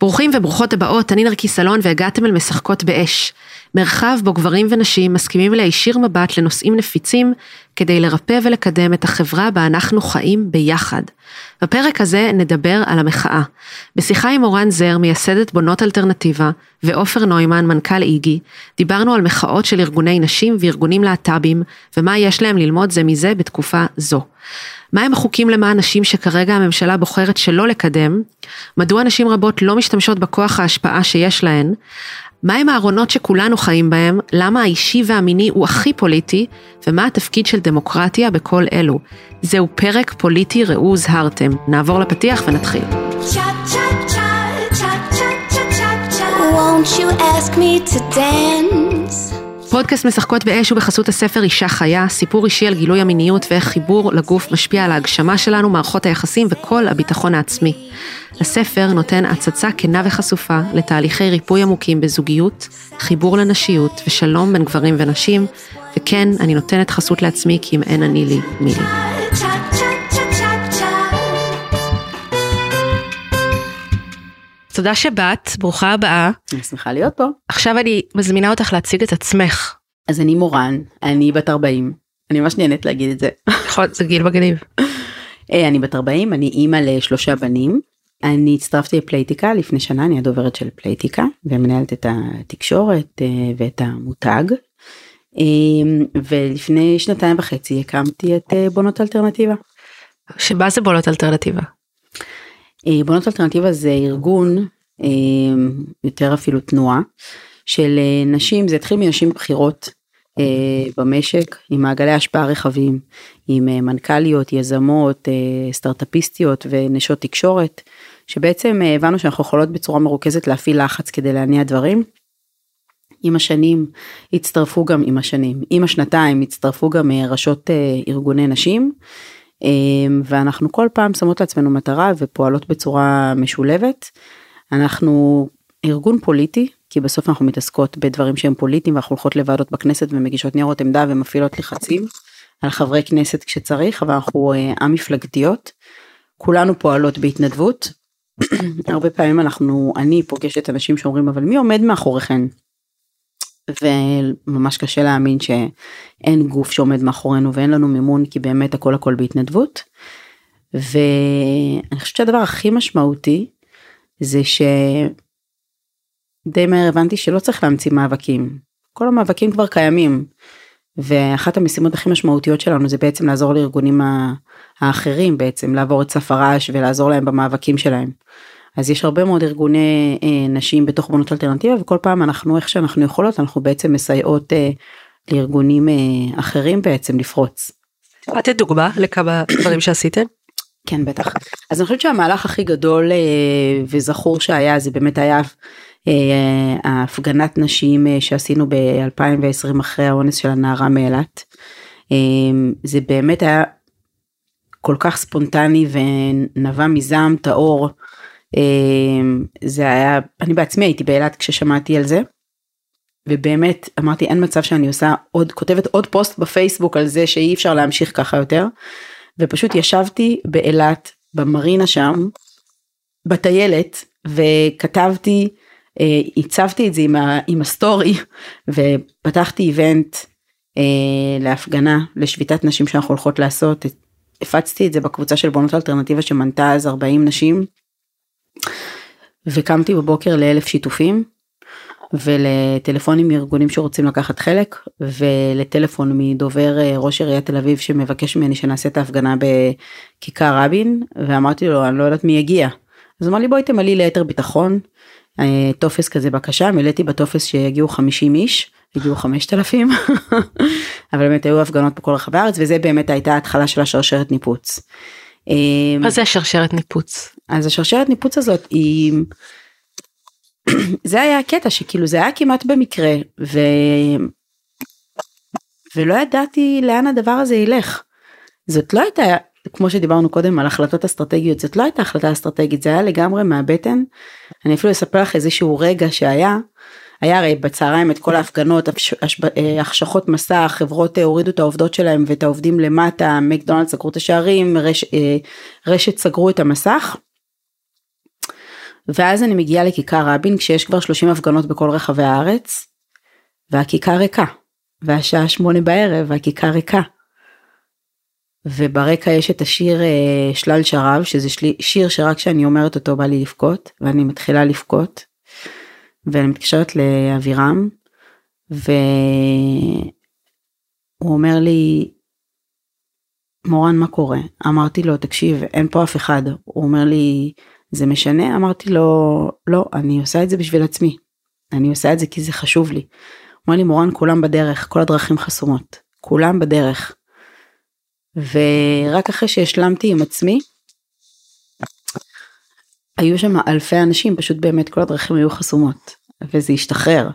ברוכים וברוכות הבאות, אני נרקיס אלון והגעתם אל משחקות באש. מרחב בו גברים ונשים מסכימים להישיר מבט לנושאים נפיצים כדי לרפא ולקדם את החברה בה אנחנו חיים ביחד. בפרק הזה נדבר על המחאה. בשיחה עם אורן זר, מייסדת בונות אלטרנטיבה, ועופר נוימן, מנכ"ל איגי, דיברנו על מחאות של ארגוני נשים וארגונים להט"בים, ומה יש להם ללמוד זה מזה בתקופה זו. מהם החוקים למען נשים שכרגע הממשלה בוחרת שלא לקדם? מדוע נשים רבות לא משתמשות בכוח ההשפעה שיש להן? מהם הארונות שכולנו חיים בהם? למה האישי והמיני הוא הכי פוליטי? ומה התפקיד של דמוקרטיה בכל אלו? זהו פרק פוליטי ראו הוזהרתם. נעבור לפתיח ונתחיל. Won't you ask me to dance? פודקאסט משחקות באש ובחסות הספר אישה חיה, סיפור אישי על גילוי המיניות ואיך חיבור לגוף משפיע על ההגשמה שלנו, מערכות היחסים וכל הביטחון העצמי. הספר נותן הצצה כנה וחשופה לתהליכי ריפוי עמוקים בזוגיות, חיבור לנשיות ושלום בין גברים ונשים, וכן, אני נותנת חסות לעצמי כי אם אין אני לי, מי לי. תודה שבאת, ברוכה הבאה. אני שמחה להיות פה. עכשיו אני מזמינה אותך להציג את עצמך. אז אני מורן, אני בת 40, אני ממש נהנית להגיד את זה. נכון, זה גיל מגניב. אה, אני בת 40, אני אימא לשלושה בנים. אני הצטרפתי לפלייטיקה לפני שנה, אני הדוברת של פלייטיקה ומנהלת את התקשורת אה, ואת המותג. אה, ולפני שנתיים וחצי הקמתי את בונות אלטרנטיבה. שמה זה בונות אלטרנטיבה? אה, בונות אלטרנטיבה זה ארגון, אה, יותר אפילו תנועה, של אה, נשים, זה התחיל מנשים בכירות במשק, עם מעגלי השפעה רחבים, עם מנכ"ליות, יזמות, סטארטאפיסטיות ונשות תקשורת, שבעצם הבנו שאנחנו יכולות בצורה מרוכזת להפעיל לחץ כדי להניע דברים. עם השנים הצטרפו גם עם השנים, עם השנתיים הצטרפו גם ראשות ארגוני נשים. אמ, ואנחנו כל פעם שמות לעצמנו מטרה ופועלות בצורה משולבת. אנחנו ארגון פוליטי, כי בסוף אנחנו מתעסקות בדברים שהם פוליטיים ואנחנו הולכות לוועדות בכנסת ומגישות ניירות עמדה ומפעילות לחצים על חברי כנסת כשצריך, אבל אנחנו אה, עם מפלגתיות. כולנו פועלות בהתנדבות. הרבה פעמים אנחנו, אני פוגשת אנשים שאומרים אבל מי עומד מאחוריכן? וממש קשה להאמין שאין גוף שעומד מאחורינו ואין לנו מימון כי באמת הכל הכל בהתנדבות. ואני חושבת שהדבר הכי משמעותי זה שדי מהר הבנתי שלא צריך להמציא מאבקים. כל המאבקים כבר קיימים. ואחת המשימות הכי משמעותיות שלנו זה בעצם לעזור לארגונים האחרים בעצם לעבור את סף הרעש ולעזור להם במאבקים שלהם. אז יש הרבה מאוד ארגוני אה, נשים בתוך בונות אלטרנטיבה וכל פעם אנחנו איך שאנחנו יכולות אנחנו בעצם מסייעות אה, לארגונים אה, אחרים בעצם לפרוץ. את דוגמה לכמה דברים שעשיתם? כן בטח. אז אני חושבת שהמהלך הכי גדול אה, וזכור שהיה זה באמת היה אה, ההפגנת נשים אה, שעשינו ב-2020 אחרי האונס של הנערה מאילת. אה, זה באמת היה כל כך ספונטני ונבע מזעם טהור. אמ, זה היה, אני בעצמי הייתי באילת כששמעתי על זה. ובאמת אמרתי אין מצב שאני עושה עוד כותבת עוד פוסט בפייסבוק על זה שאי אפשר להמשיך ככה יותר. ופשוט ישבתי באילת במרינה שם בטיילת וכתבתי אה, הצבתי את זה עם, ה, עם ה story ופתחתי event אה, להפגנה לשביתת נשים שאנחנו הולכות לעשות הפצתי את זה בקבוצה של בונות אלטרנטיבה שמנתה אז 40 נשים וקמתי בבוקר לאלף שיתופים ולטלפונים מארגונים שרוצים לקחת חלק ולטלפון מדובר אה, ראש עיריית תל אביב שמבקש ממני שנעשה את ההפגנה בכיכר רבין ואמרתי לו אני לא יודעת מי יגיע. אז אמר לי בואי תמלאי ליתר ביטחון אה, טופס כזה בקשה מילאתי בטופס שיגיעו 50 איש הגיעו 5,000 אבל באמת היו הפגנות בכל רחבי הארץ וזה באמת הייתה התחלה של השרשרת ניפוץ. אמ, מה זה השרשרת ניפוץ? אז השרשרת ניפוץ הזאת היא זה היה הקטע שכאילו זה היה כמעט במקרה ו... ולא ידעתי לאן הדבר הזה ילך. זאת לא הייתה כמו שדיברנו קודם על החלטות אסטרטגיות זאת לא הייתה החלטה אסטרטגית זה היה לגמרי מהבטן. אני אפילו אספר לך איזשהו רגע שהיה היה הרי בצהריים את כל ההפגנות, אה, החשכות מסך, חברות אה, הורידו את העובדות שלהם ואת העובדים למטה, מקדונלד סגרו את השערים, רש, אה, רשת סגרו את המסך. ואז אני מגיעה לכיכר רבין כשיש כבר 30 הפגנות בכל רחבי הארץ, והכיכר ריקה, והשעה שמונה בערב והכיכר ריקה. וברקע יש את השיר אה, שלל שרב, שזה שלי, שיר שרק כשאני אומרת אותו בא לי לבכות, ואני מתחילה לבכות, ואני מתקשרת לאבירם, והוא אומר לי, מורן מה קורה? אמרתי לו תקשיב אין פה אף אחד, הוא אומר לי זה משנה? אמרתי לו לא אני עושה את זה בשביל עצמי, אני עושה את זה כי זה חשוב לי. אומר לי מורן כולם בדרך, כל הדרכים חסומות, כולם בדרך. ורק אחרי שהשלמתי עם עצמי, היו שם אלפי אנשים, פשוט באמת כל הדרכים היו חסומות, וזה השתחרר.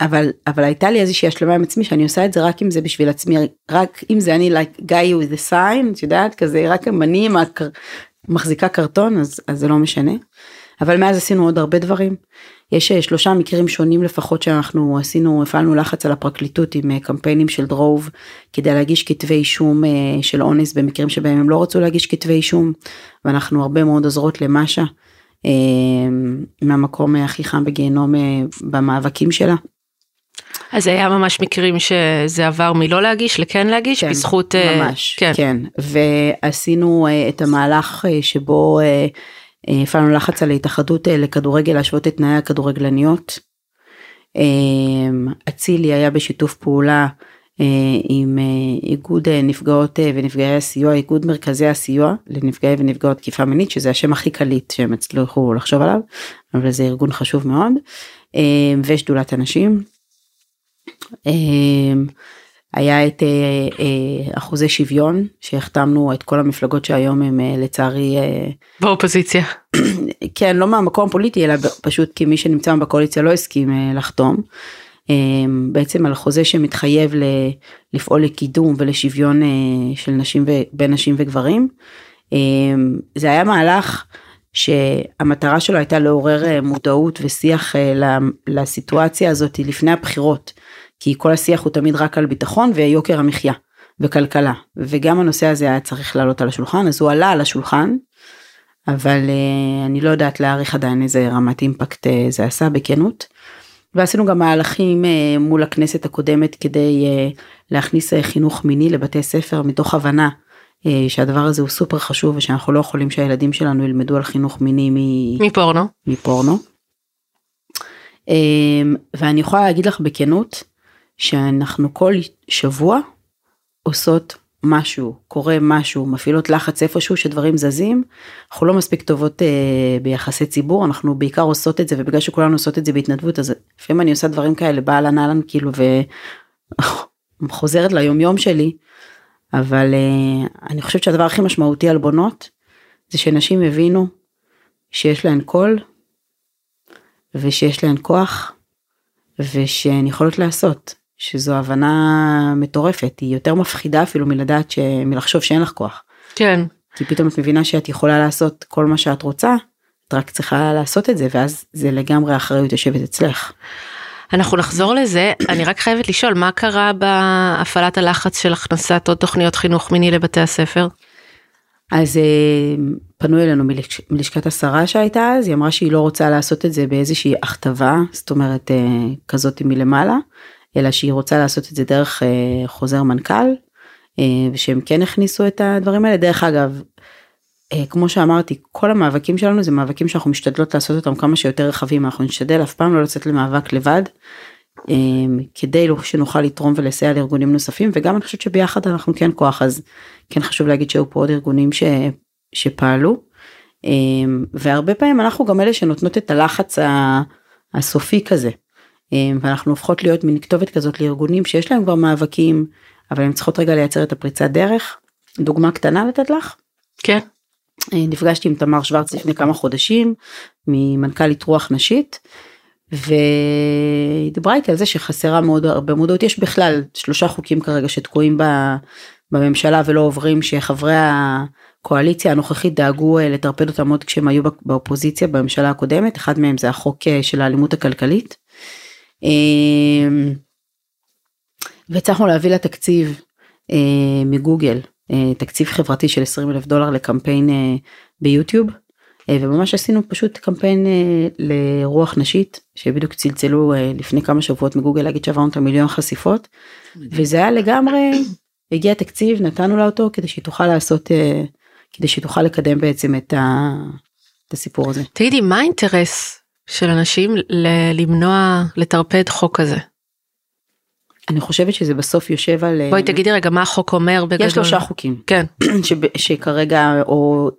אבל אבל הייתה לי איזושהי השלמה עם עצמי שאני עושה את זה רק אם זה בשביל עצמי רק אם זה אני like guy with the sign את יודעת כזה רק אם אני מחזיקה קרטון אז, אז זה לא משנה. אבל מאז עשינו עוד הרבה דברים. יש אה, שלושה מקרים שונים לפחות שאנחנו עשינו הפעלנו לחץ על הפרקליטות עם אה, קמפיינים של דרוב כדי להגיש כתבי אישום אה, של אונס במקרים שבהם הם לא רצו להגיש כתבי אישום ואנחנו הרבה מאוד עוזרות למאשה מהמקום הכי חם בגיהנום במאבקים שלה. אז היה ממש מקרים שזה עבר מלא להגיש לכן להגיש כן, בזכות ממש כן. כן ועשינו את המהלך שבו הפעלנו לחץ על ההתאחדות אה, לכדורגל להשוות את תנאי הכדורגלניות. אה, אצילי היה בשיתוף פעולה אה, עם איגוד נפגעות ונפגעי הסיוע, איגוד מרכזי הסיוע לנפגעי ונפגעות תקיפה מינית, שזה השם הכי קליט שהם הצליחו לחשוב עליו, אבל זה ארגון חשוב מאוד, ושדולת הנשים. היה את אה, אה, אחוזי שוויון שהחתמנו את כל המפלגות שהיום הם אה, לצערי אה, באופוזיציה. כן לא מהמקום הפוליטי אלא פשוט כי מי שנמצא בקואליציה לא הסכים אה, לחתום. אה, בעצם על חוזה שמתחייב לפעול לקידום ולשוויון אה, של נשים בין נשים וגברים. אה, זה היה מהלך שהמטרה שלו הייתה לעורר אה, מודעות ושיח אה, לסיטואציה הזאת לפני הבחירות. כי כל השיח הוא תמיד רק על ביטחון ויוקר המחיה וכלכלה וגם הנושא הזה היה צריך לעלות על השולחן אז הוא עלה על השולחן אבל אני לא יודעת להעריך עדיין איזה רמת אימפקט זה עשה בכנות. ועשינו גם מהלכים uh, מול הכנסת הקודמת כדי uh, להכניס uh, חינוך מיני לבתי ספר מתוך הבנה שהדבר הזה הוא סופר חשוב ושאנחנו לא יכולים שהילדים שלנו ילמדו על חינוך מיני מפורנו. מפורנו. Um, ואני יכולה להגיד לך בכנות שאנחנו כל שבוע עושות משהו, קורה משהו, מפעילות לחץ איפשהו שדברים זזים, אנחנו לא מספיק טובות אה, ביחסי ציבור, אנחנו בעיקר עושות את זה ובגלל שכולנו עושות את זה בהתנדבות אז לפעמים אני עושה דברים כאלה באהלן אהלן כאילו וחוזרת ליומיום שלי, אבל אה, אני חושבת שהדבר הכי משמעותי על בונות זה שנשים הבינו שיש להן קול ושיש להן כוח ושהן יכולות לעשות שזו הבנה מטורפת, היא יותר מפחידה אפילו מלדעת, ש... מלחשוב שאין לך כוח. כן. כי פתאום את מבינה שאת יכולה לעשות כל מה שאת רוצה, את רק צריכה לעשות את זה, ואז זה לגמרי אחריות יושבת אצלך. אנחנו נחזור לזה, אני רק חייבת לשאול, מה קרה בהפעלת הלחץ של הכנסת עוד תוכניות חינוך מיני לבתי הספר? אז אה, פנו אלינו מלש... מלשכת השרה שהייתה אז, היא אמרה שהיא לא רוצה לעשות את זה באיזושהי הכתבה, זאת אומרת אה, כזאת מלמעלה, אלא שהיא רוצה לעשות את זה דרך אה, חוזר מנכ"ל, אה, ושהם כן הכניסו את הדברים האלה. דרך אגב, אה, כמו שאמרתי, כל המאבקים שלנו זה מאבקים שאנחנו משתדלות לעשות אותם כמה שיותר רחבים, אנחנו נשתדל אף פעם לא לצאת למאבק לבד, כדי שנוכל לתרום ולסייע לארגונים נוספים, וגם אני חושבת שביחד אנחנו כן כוח, אז כן חשוב להגיד שהיו פה עוד ארגונים ש, שפעלו. והרבה פעמים אנחנו גם אלה שנותנות את הלחץ הסופי כזה. אמ, ואנחנו הופכות להיות מין כתובת כזאת לארגונים שיש להם כבר מאבקים אבל הם צריכות רגע לייצר את הפריצת דרך. דוגמה קטנה לתת לך? כן. אה, נפגשתי עם תמר שוורץ לפני כמה חודשים ממנכ"לית רוח נשית והיא דיברה איתי על זה שחסרה מאוד הרבה מודעות יש בכלל שלושה חוקים כרגע שתקועים בממשלה ולא עוברים שחברי הקואליציה הנוכחית דאגו אה, לטרפד אותם עוד כשהם היו באופוזיציה בממשלה הקודמת אחד מהם זה החוק אה, של האלימות הכלכלית. אמ, והצלחנו להביא לתקציב אה, מגוגל אה, תקציב חברתי של 20 אלף דולר לקמפיין אה, ביוטיוב וממש עשינו פשוט קמפיין לרוח נשית שבדיוק צלצלו לפני כמה שבועות מגוגל להגיד שעברנו את המיליון חשיפות וזה היה לגמרי הגיע תקציב נתנו לה אותו כדי שהיא תוכל לעשות כדי שהיא תוכל לקדם בעצם את, ה, את הסיפור הזה. תגידי מה האינטרס של אנשים למנוע לטרפד חוק כזה? אני חושבת שזה בסוף יושב על בואי תגידי רגע מה החוק אומר בגדול. יש שלושה חוקים כן שכרגע או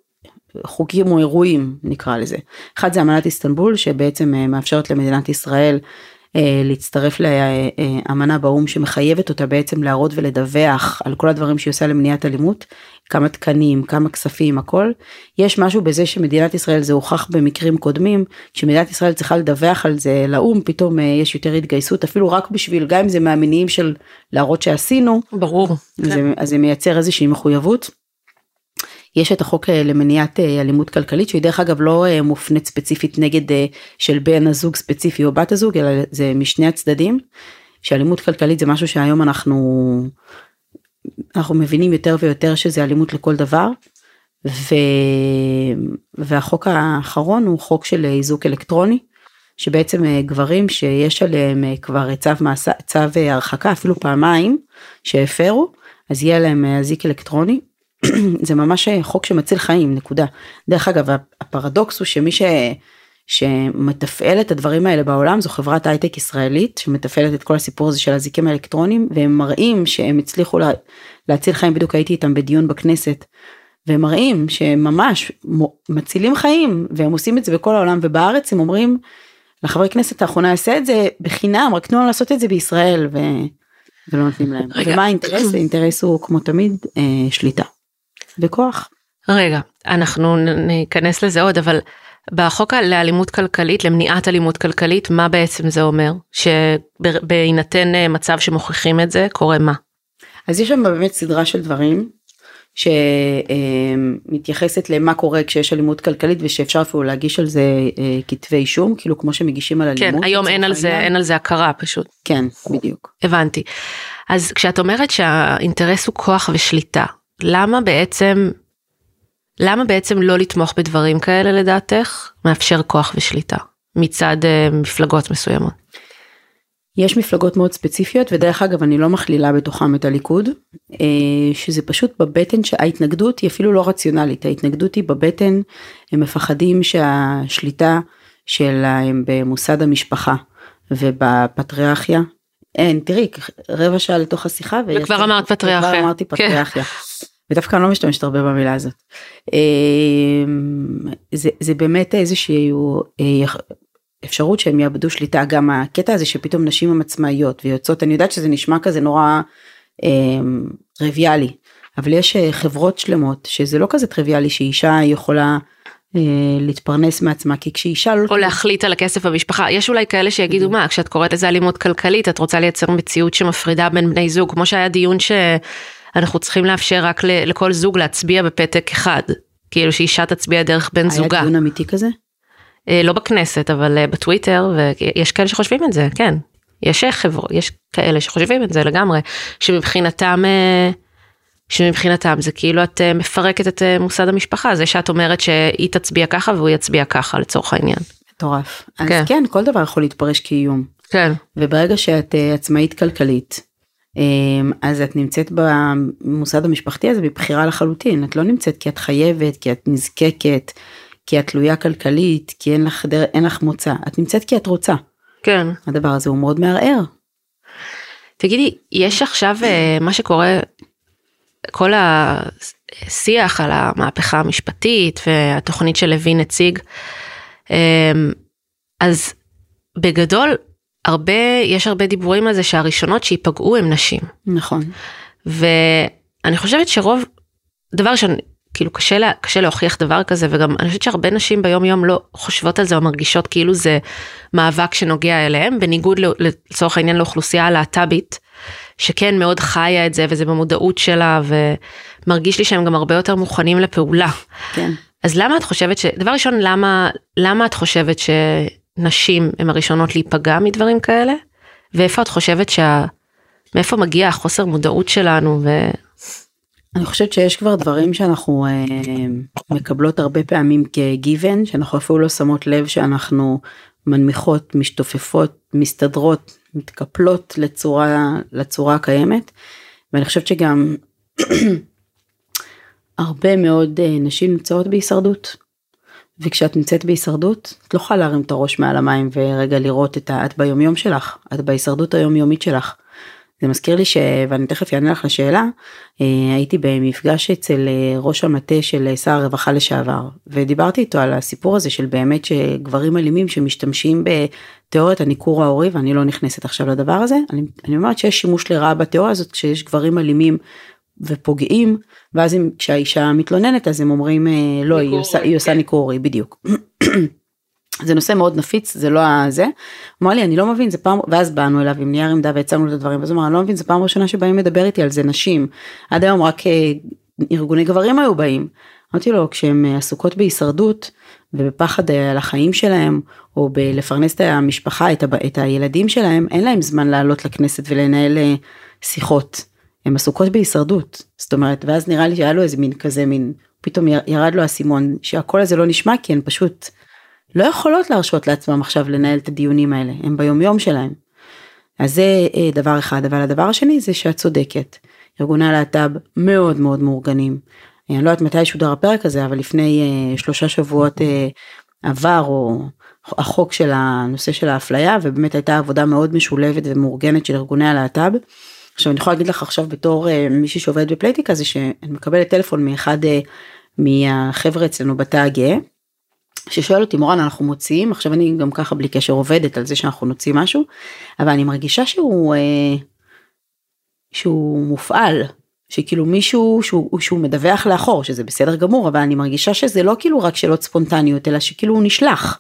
חוקים או אירועים נקרא לזה. אחד זה אמנת איסטנבול שבעצם אה, מאפשרת למדינת ישראל אה, להצטרף לאמנה באו"ם שמחייבת אותה בעצם להראות ולדווח על כל הדברים שהיא עושה למניעת אלימות, כמה תקנים, כמה כספים, הכל. יש משהו בזה שמדינת ישראל זה הוכח במקרים קודמים, שמדינת ישראל צריכה לדווח על זה לאו"ם, פתאום אה, יש יותר התגייסות, אפילו רק בשביל, גם אם זה מהמניעים של להראות שעשינו. ברור. אז, כן. אז זה מייצר איזושהי מחויבות. יש את החוק אה, למניעת אה, אלימות כלכלית שהיא דרך אגב לא אה, מופנית ספציפית נגד של בן הזוג ספציפי או בת הזוג אלא זה משני הצדדים. שאלימות כלכלית זה משהו שהיום אנחנו אנחנו מבינים יותר ויותר שזה אלימות לכל דבר. ו... והחוק האחרון הוא חוק של איזוק אלקטרוני שבעצם גברים שיש עליהם כבר צו, מעשה, צו הרחקה אפילו פעמיים שהפרו אז יהיה להם אזיק אלקטרוני זה ממש חוק שמציל חיים נקודה. דרך אגב הפרדוקס הוא שמי ש... שמתפעל את הדברים האלה בעולם זו חברת הייטק ישראלית שמתפעלת את כל הסיפור הזה של הזיקים האלקטרונים והם מראים שהם הצליחו לה... להציל חיים בדיוק הייתי איתם בדיון בכנסת. והם מראים שהם ממש מצילים חיים והם עושים את זה בכל העולם ובארץ הם אומרים לחברי כנסת אנחנו נעשה את זה בחינם רק תנו לנו לעשות את זה בישראל ו... ולא נותנים להם. רגע. ומה האינטרס? האינטרס הוא כמו תמיד אה, שליטה. בכוח. רגע, אנחנו ניכנס לזה עוד, אבל בחוק לאלימות כלכלית, למניעת אלימות כלכלית, מה בעצם זה אומר? שבהינתן אה, מצב שמוכיחים את זה, קורה מה? אז יש שם באמת סדרה של דברים שמתייחסת למה קורה כשיש אלימות כלכלית ושאפשר אפילו להגיש על זה אה, כתבי אישום כאילו כמו שמגישים על אלימות. כן היום אין על זה אין על זה הכרה פשוט. כן בדיוק. הבנתי. אז כשאת אומרת שהאינטרס הוא כוח ושליטה למה בעצם, למה בעצם לא לתמוך בדברים כאלה לדעתך מאפשר כוח ושליטה מצד uh, מפלגות מסוימות? יש מפלגות מאוד ספציפיות ודרך אגב אני לא מכלילה בתוכם את הליכוד אה, שזה פשוט בבטן שההתנגדות היא אפילו לא רציונלית ההתנגדות היא בבטן הם מפחדים שהשליטה שלהם במוסד המשפחה ובפטריארכיה אין תראי רבע שעה לתוך השיחה וכבר אמרת פטריארכיה. וכבר אמרתי כן. פטריארכיה. ודווקא אני לא משתמשת הרבה במילה הזאת. אמ, זה, זה באמת איזושהי אה, אפשרות שהם יאבדו שליטה גם הקטע הזה שפתאום נשים הן עצמאיות ויוצאות אני יודעת שזה נשמע כזה נורא אמ, טריוויאלי אבל יש אה, חברות שלמות שזה לא כזה טריוויאלי שאישה יכולה להתפרנס מעצמה כי כשאישה לא... או להחליט על הכסף במשפחה יש אולי כאלה שיגידו מה כשאת קוראת לזה אלימות כלכלית את רוצה לייצר מציאות שמפרידה בין בני זוג כמו שהיה דיון שאנחנו צריכים לאפשר רק לכל זוג להצביע בפתק אחד כאילו שאישה תצביע דרך בן זוגה. היה דיון אמיתי כזה? אה, לא בכנסת אבל אה, בטוויטר ויש כאלה שחושבים את זה כן יש חברות יש כאלה שחושבים את זה לגמרי שמבחינתם. שמבחינתם זה כאילו את אה, מפרקת את אה, מוסד המשפחה, זה שאת אומרת שהיא תצביע ככה והוא יצביע ככה לצורך העניין. מטורף. אז כן. כן, כל דבר יכול להתפרש כאיום. כן. וברגע שאת אה, עצמאית כלכלית, אז את נמצאת במוסד המשפחתי הזה בבחירה לחלוטין, את לא נמצאת כי את חייבת, כי את נזקקת, כי את תלויה כלכלית, כי אין לך, דר... אין לך מוצא, את נמצאת כי את רוצה. כן. הדבר הזה הוא מאוד מערער. תגידי, יש עכשיו מה שקורה כל השיח על המהפכה המשפטית והתוכנית של לוין הציג, אמ, אז בגדול הרבה, יש הרבה דיבורים על זה שהראשונות שייפגעו הם נשים. נכון. ואני חושבת שרוב, דבר ראשון, כאילו קשה, לה, קשה להוכיח דבר כזה וגם אני חושבת שהרבה נשים ביום יום לא חושבות על זה או מרגישות כאילו זה מאבק שנוגע אליהם בניגוד לצורך העניין לאוכלוסייה הלהט"בית שכן מאוד חיה את זה וזה במודעות שלה ומרגיש לי שהם גם הרבה יותר מוכנים לפעולה. כן. אז למה את חושבת ש... דבר ראשון למה למה את חושבת שנשים הן הראשונות להיפגע מדברים כאלה? ואיפה את חושבת שה... מאיפה מגיע החוסר מודעות שלנו ו... אני חושבת שיש כבר דברים שאנחנו אה, מקבלות הרבה פעמים כגיוון, שאנחנו אפילו לא שמות לב שאנחנו מנמיכות, משתופפות, מסתדרות, מתקפלות לצורה, לצורה הקיימת. ואני חושבת שגם הרבה מאוד אה, נשים נמצאות בהישרדות. וכשאת נמצאת בהישרדות, את לא יכולה להרים את הראש מעל המים ורגע לראות את ה... את ביומיום שלך, את בהישרדות היומיומית שלך. זה מזכיר לי ש... ואני תכף אענה לך לשאלה, אה, הייתי במפגש אצל אה, ראש המטה של שר הרווחה לשעבר, ודיברתי איתו על הסיפור הזה של באמת שגברים אלימים שמשתמשים בתיאוריית הניכור ההורי, ואני לא נכנסת עכשיו לדבר הזה, אני, אני אומרת שיש שימוש לרעה בתיאוריה הזאת כשיש גברים אלימים ופוגעים, ואז אם, כשהאישה מתלוננת אז הם אומרים אה, לא, היא עושה, היא עושה כן. ניכור הורי, בדיוק. זה נושא מאוד נפיץ זה לא הזה. אמר לי אני לא מבין זה פעם ואז באנו אליו עם נייר עמדה והצגנו את הדברים אז הוא אמר אני לא מבין זה פעם ראשונה שבאים לדבר איתי על זה נשים עד היום רק אה, ארגוני גברים היו באים. אמרתי לו כשהן אה, עסוקות בהישרדות ובפחד אה, על החיים שלהם או בלפרנס את המשפחה את, ה, את הילדים שלהם אין להם זמן לעלות לכנסת ולנהל שיחות. הן עסוקות בהישרדות זאת אומרת ואז נראה לי שהיה לו איזה מין כזה מין פתאום ירד לו האסימון שהקול הזה לא נשמע כי הן פשוט לא יכולות להרשות לעצמם עכשיו לנהל את הדיונים האלה, הם ביומיום שלהם. אז זה אה, דבר אחד, אבל הדבר השני זה שאת צודקת. ארגוני הלהט"ב מאוד מאוד מאורגנים. אני לא יודעת מתי ישודר הפרק הזה, אבל לפני אה, שלושה שבועות אה, עבר או החוק של הנושא של האפליה, ובאמת הייתה עבודה מאוד משולבת ומאורגנת של ארגוני הלהט"ב. עכשיו אני יכולה להגיד לך עכשיו בתור מישהי שעובדת בפלייטיקה זה שאני מקבלת טלפון מאחד מהחבר'ה אצלנו בתא הגאה. ששואל אותי מורן אנחנו מוציאים עכשיו אני גם ככה בלי קשר עובדת על זה שאנחנו נוציא משהו אבל אני מרגישה שהוא אה, שהוא מופעל שכאילו מישהו שהוא, שהוא מדווח לאחור שזה בסדר גמור אבל אני מרגישה שזה לא כאילו רק שאלות ספונטניות אלא שכאילו הוא נשלח.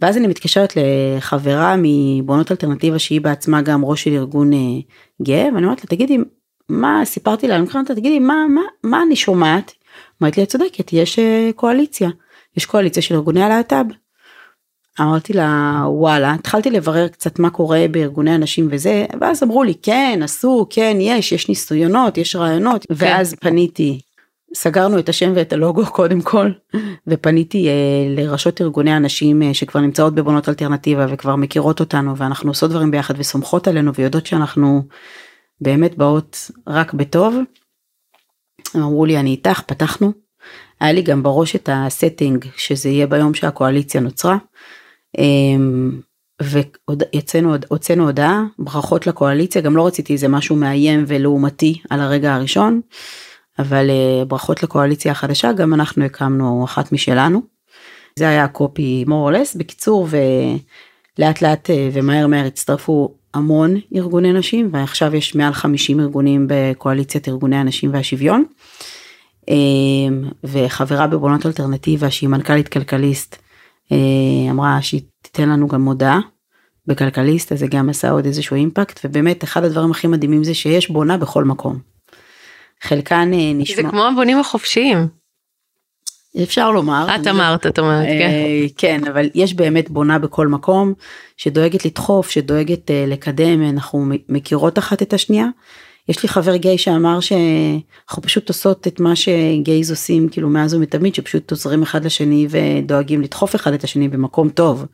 ואז אני מתקשרת לחברה מבונות אלטרנטיבה שהיא בעצמה גם ראש של ארגון אה, גאה ואני אומרת לה תגידי מה סיפרתי לה אני אומרת תגידי מה מה מה אני שומעת. אמרת לי את צודקת יש אה, קואליציה. יש קואליציה של ארגוני הלהט"ב. אמרתי לה וואלה התחלתי לברר קצת מה קורה בארגוני הנשים וזה ואז אמרו לי כן עשו כן יש יש ניסיונות יש רעיונות כן. ואז פניתי סגרנו את השם ואת הלוגו קודם כל ופניתי אה, לראשות ארגוני הנשים אה, שכבר נמצאות בבונות אלטרנטיבה וכבר מכירות אותנו ואנחנו עושות דברים ביחד וסומכות עלינו ויודעות שאנחנו באמת באות רק בטוב. הם אמרו לי אני איתך פתחנו היה לי גם בראש את הסטינג שזה יהיה ביום שהקואליציה נוצרה. אמ, והוצאנו הודעה ברכות לקואליציה גם לא רציתי איזה משהו מאיים ולעומתי על הרגע הראשון אבל אה, ברכות לקואליציה החדשה גם אנחנו הקמנו אחת משלנו. זה היה הקופי more or less בקיצור ולאט לאט אה, ומהר מהר הצטרפו המון ארגוני נשים ועכשיו יש מעל 50 ארגונים בקואליציית ארגוני הנשים והשוויון. אמ, וחברה בבונות אלטרנטיבה שהיא מנכ"לית כלכליסט אה, אמרה שהיא תיתן לנו גם מודעה בכלכליסט אז זה גם עשה עוד איזשהו אימפקט ובאמת אחד הדברים הכי מדהימים זה שיש בונה בכל מקום. חלקן אה, נשמע זה כמו הבונים החופשיים. אפשר לומר. את אמרת, את אומרת, כן. אה, כן, אבל יש באמת בונה בכל מקום, שדואגת לדחוף, שדואגת לקדם, אנחנו מכירות אחת את השנייה, יש לי חבר גיי שאמר שאנחנו פשוט עושות את מה שגייז עושים כאילו מאז ומתמיד שפשוט עוזרים אחד לשני ודואגים לדחוף אחד את השני במקום טוב.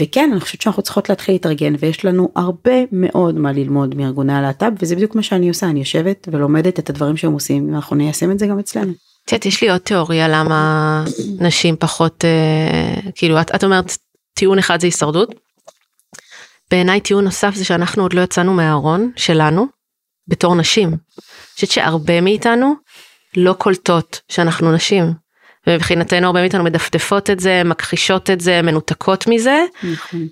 וכן אני חושבת שאנחנו צריכות להתחיל להתארגן ויש לנו הרבה מאוד מה ללמוד מארגוני הלהט"ב וזה בדיוק מה שאני עושה אני יושבת ולומדת את הדברים שהם עושים ואנחנו ניישם את זה גם אצלנו. את יודעת יש לי עוד תיאוריה למה נשים פחות אה, כאילו את, את אומרת טיעון אחד זה הישרדות. בעיניי טיעון נוסף זה שאנחנו עוד לא יצאנו מהארון שלנו בתור נשים. אני חושבת שהרבה מאיתנו לא קולטות שאנחנו נשים. ומבחינתנו הרבה מאיתנו מדפדפות את זה, מכחישות את זה, מנותקות מזה. נכון.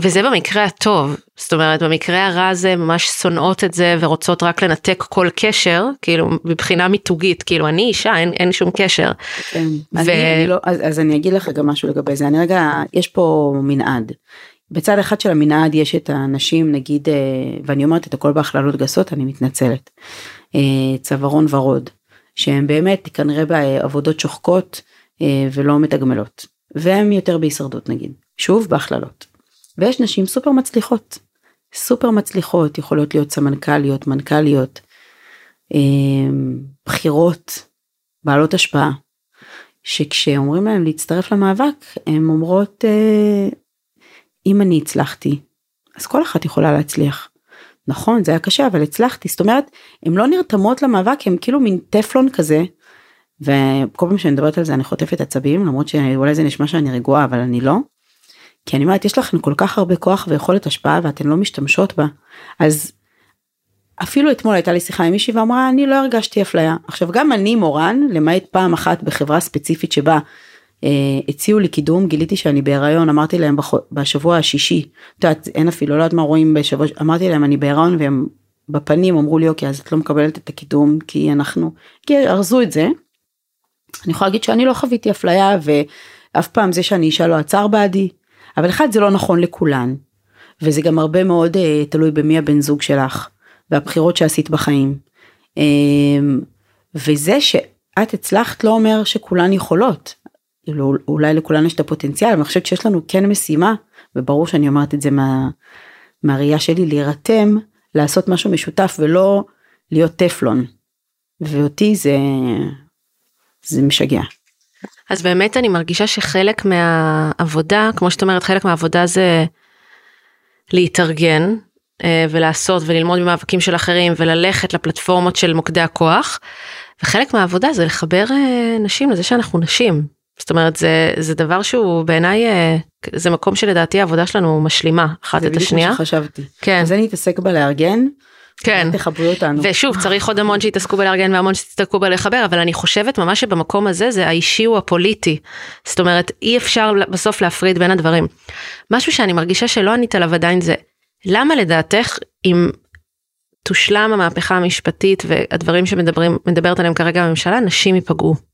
וזה במקרה הטוב, זאת אומרת במקרה הרע זה ממש שונאות את זה ורוצות רק לנתק כל קשר, כאילו מבחינה מיתוגית, כאילו אני אישה אין, אין שום קשר. כן, ו... אני, אני לא, אז, אז אני אגיד לך גם משהו לגבי זה, אני רגע, יש פה מנעד. בצד אחד של המנעד יש את האנשים נגיד אה, ואני אומרת את הכל בהכללות גסות אני מתנצלת. אה, צווארון ורוד שהם באמת כנראה בעבודות שוחקות אה, ולא מתגמלות. והם יותר בהישרדות נגיד. שוב בהכללות. ויש נשים סופר מצליחות. סופר מצליחות יכולות להיות סמנכ"ליות מנכ"ליות בכירות, בעלות השפעה, שכשאומרים להם להצטרף למאבק, הן אומרות, אם אני הצלחתי, אז כל אחת יכולה להצליח. נכון, זה היה קשה, אבל הצלחתי. זאת אומרת, הן לא נרתמות למאבק, הן כאילו מין טפלון כזה, וכל פעם שאני מדברת על זה אני חוטפת עצבים, למרות שאולי זה נשמע שאני רגועה, אבל אני לא. כי אני אומרת, יש לכם כל כך הרבה כוח ויכולת השפעה ואתן לא משתמשות בה. אז אפילו אתמול הייתה לי שיחה עם מישהי ואמרה, אני לא הרגשתי אפליה. עכשיו, גם אני מורן, למעט פעם אחת בחברה ספציפית שבה הציעו לי קידום, גיליתי שאני בהיריון, אמרתי להם. בשבוע השישי, את יודעת, אין אפילו, לא יודעת מה רואים בשבוע, אמרתי להם אני בהיריון והם בפנים אמרו לי, אוקיי, אז את לא מקבלת את הקידום, כי אנחנו, כי ארזו את זה. אני יכולה להגיד שאני לא חוויתי אפליה ואף פעם זה שאני אישה לא עצר בעדי, אבל אחד זה לא נכון לכולן. וזה גם הרבה מאוד uh, תלוי במי הבן זוג שלך והבחירות שעשית בחיים. Um, וזה שאת הצלחת לא אומר שכולן יכולות. כאילו, אולי לכולן יש את הפוטנציאל, אני חושבת שיש לנו כן משימה, וברור שאני אומרת את זה מה, מהראייה שלי, להירתם, לעשות משהו משותף ולא להיות טפלון. ואותי זה, זה משגע. אז באמת אני מרגישה שחלק מהעבודה, כמו שאת אומרת, חלק מהעבודה זה להתארגן אה, ולעשות וללמוד ממאבקים של אחרים וללכת לפלטפורמות של מוקדי הכוח. וחלק מהעבודה זה לחבר אה, נשים לזה שאנחנו נשים. זאת אומרת זה זה דבר שהוא בעיניי אה, זה מקום שלדעתי העבודה שלנו משלימה אחת את השנייה. זה בדיוק מה שחשבתי. כן. אז אני אתעסק בלארגן כן. תחברו אותנו. ושוב צריך עוד המון שיתעסקו בלארגן והמון שיתעסקו בלחבר אבל אני חושבת ממש שבמקום הזה זה האישי הוא הפוליטי. זאת אומרת אי אפשר בסוף להפריד בין הדברים. משהו שאני מרגישה שלא ענית עליו עדיין זה למה לדעתך אם תושלם המהפכה המשפטית והדברים שמדברים מדברת עליהם כרגע הממשלה נשים ייפגעו.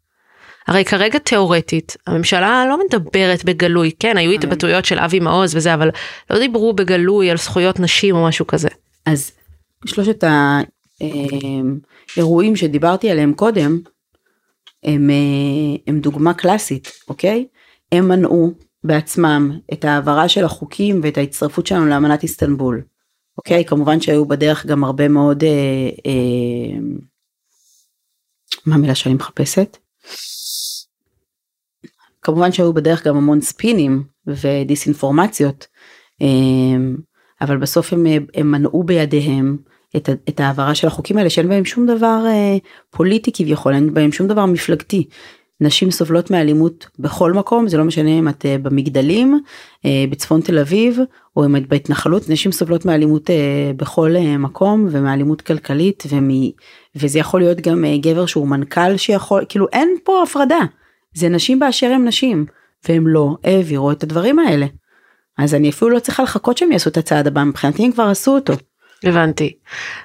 הרי כרגע תיאורטית הממשלה לא מדברת בגלוי כן היו התבטאויות של אבי מעוז וזה אבל לא דיברו בגלוי על זכויות נשים או משהו כזה. אז שלושת האירועים שדיברתי עליהם קודם, הם, הם דוגמה קלאסית, אוקיי? הם מנעו בעצמם את ההעברה של החוקים ואת ההצטרפות שלנו לאמנת איסטנבול. אוקיי? כמובן שהיו בדרך גם הרבה מאוד... אה, אה, מה המילה שאני מחפשת? כמובן שהיו בדרך גם המון ספינים ודיסאינפורמציות, אה, אבל בסוף הם, הם מנעו בידיהם את, את ההעברה של החוקים האלה שאין בהם שום דבר אה, פוליטי כביכול, אין בהם שום דבר מפלגתי. נשים סובלות מאלימות בכל מקום, זה לא משנה אם את אה, במגדלים, אה, בצפון תל אביב, או אם את בהתנחלות, נשים סובלות מאלימות בכל מקום ומאלימות כלכלית, ומ, וזה יכול להיות גם גבר שהוא מנכ"ל שיכול, כאילו אין פה הפרדה, זה נשים באשר הם נשים, והם לא העבירו את הדברים האלה. אז אני אפילו לא צריכה לחכות שהם יעשו את הצעד הבא, מבחינתי הם כבר עשו אותו. הבנתי.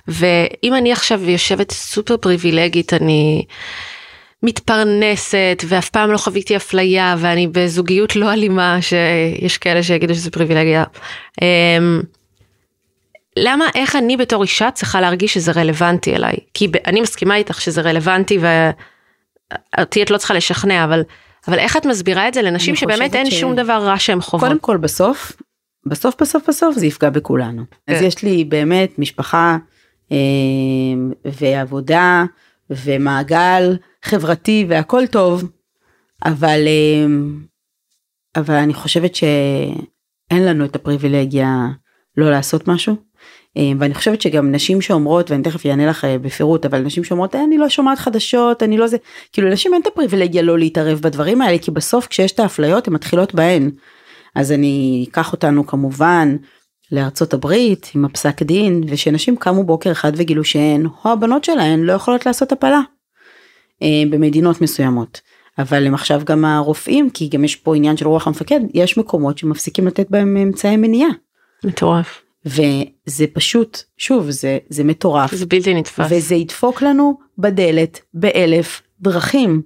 ואם אני עכשיו יושבת סופר פריבילגית, אני מתפרנסת ואף פעם לא חוויתי אפליה ואני בזוגיות לא אלימה, שיש כאלה שיגידו שזה פריבילגיה. אמ, למה, איך אני בתור אישה צריכה להרגיש שזה רלוונטי אליי? כי אני מסכימה איתך שזה רלוונטי ואותי את לא צריכה לשכנע, אבל, אבל איך את מסבירה את זה לנשים שבאמת אין ש... שום דבר רע שהן חוות? קודם כל בסוף בסוף בסוף בסוף זה יפגע בכולנו. כן. אז יש לי באמת משפחה אה, ועבודה ומעגל חברתי והכל טוב, אבל, אה, אבל אני חושבת שאין לנו את הפריבילגיה לא לעשות משהו. אה, ואני חושבת שגם נשים שאומרות ואני תכף אענה לך אה, בפירוט אבל נשים שאומרות אני לא שומעת חדשות אני לא זה כאילו לנשים אין את הפריבילגיה לא להתערב בדברים האלה כי בסוף כשיש את האפליות הן מתחילות בהן אז אני אקח אותנו כמובן לארצות הברית עם הפסק דין ושנשים קמו בוקר אחד וגילו שהן או הבנות שלהן לא יכולות לעשות הפלה אה, במדינות מסוימות. אבל הם עכשיו גם הרופאים כי גם יש פה עניין של רוח המפקד יש מקומות שמפסיקים לתת בהם אמצעי מניעה. מטורף. וזה פשוט שוב זה זה מטורף זה בלתי נתפס וזה ידפוק לנו בדלת באלף דרכים.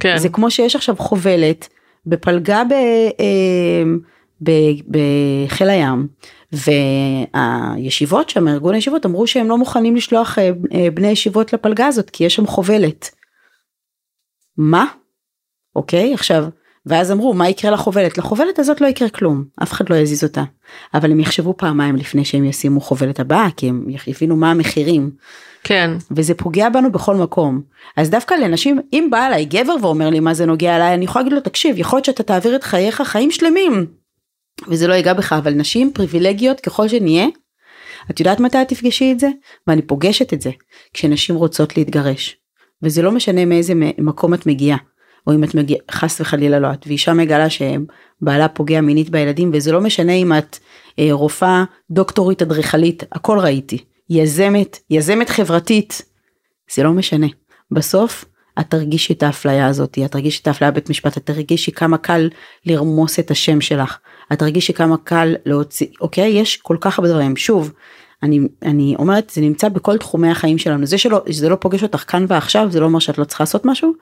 כן. זה כמו שיש עכשיו חובלת בפלגה ב, אה, ב, בחיל הים והישיבות שם ארגון הישיבות אמרו שהם לא מוכנים לשלוח אה, אה, בני ישיבות לפלגה הזאת כי יש שם חובלת. מה? אוקיי עכשיו ואז אמרו מה יקרה לחובלת? לחובלת הזאת לא יקרה כלום אף אחד לא יזיז אותה. אבל הם יחשבו פעמיים לפני שהם ישימו חובלת הבאה כי הם יבינו מה המחירים. כן. וזה פוגע בנו בכל מקום. אז דווקא לנשים אם בא אליי גבר ואומר לי מה זה נוגע אליי? אני יכולה להגיד לו תקשיב יכול להיות שאתה תעביר את חייך חיים שלמים. וזה לא ייגע בך אבל נשים פריבילגיות ככל שנהיה את יודעת מתי את תפגשי את זה? ואני פוגשת את זה כשנשים רוצות להתגרש. וזה לא משנה מאיזה מקום את מגיעה. או אם את מגיעה, חס וחלילה לא את, ואישה מגלה שבעלה פוגע מינית בילדים, וזה לא משנה אם את אה, רופאה, דוקטורית, אדריכלית, הכל ראיתי. יזמת, יזמת חברתית, זה לא משנה. בסוף את תרגישי את האפליה הזאת, את תרגישי את האפליה בבית משפט, את תרגישי כמה קל לרמוס את השם שלך, את תרגישי כמה קל להוציא, אוקיי? יש כל כך הרבה דברים. שוב, אני, אני אומרת, זה נמצא בכל תחומי החיים שלנו. זה שלא, שזה לא פוגש אותך כאן ועכשיו, זה לא אומר שאת לא צריכה לעשות משהו.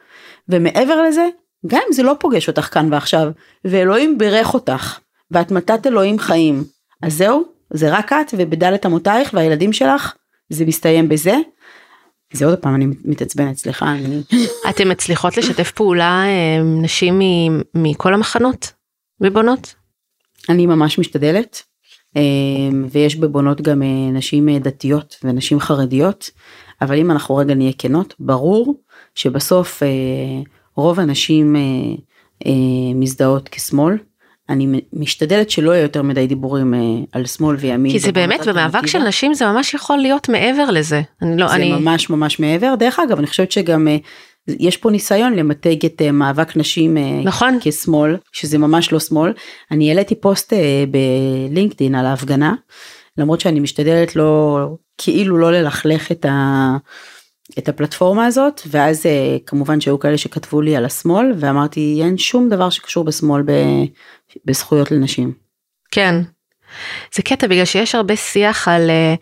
ומעבר לזה, גם אם זה לא פוגש אותך כאן ועכשיו, ואלוהים בירך אותך, ואת מתת אלוהים חיים, אז זהו, זה רק את ובדלת אמותייך והילדים שלך, זה מסתיים בזה. זה עוד פעם אני מתעצבנת סליחה אני אתם מצליחות לשתף פעולה אה, נשים מכל המחנות בבונות? אני ממש משתדלת אה, ויש בבונות גם אה, נשים דתיות ונשים חרדיות אבל אם אנחנו רגע נהיה כנות ברור שבסוף רוב הנשים מזדהות כשמאל אני משתדלת שלא יהיה יותר מדי דיבורים אה, על שמאל וימין. כי זה באמת במאבק של נשים זה ממש יכול להיות מעבר לזה. אני לא, זה אני... ממש ממש מעבר. דרך אגב אני חושבת שגם אה, יש פה ניסיון למתג את אה, מאבק נשים נכון. כשמאל שזה ממש לא שמאל. אני העליתי פוסט בלינקדאין על ההפגנה למרות שאני משתדלת לא כאילו לא ללכלך את ה... את הפלטפורמה הזאת ואז כמובן שהיו כאלה שכתבו לי על השמאל ואמרתי אין שום דבר שקשור בשמאל ב... בזכויות לנשים. כן. זה קטע בגלל שיש הרבה שיח על uh,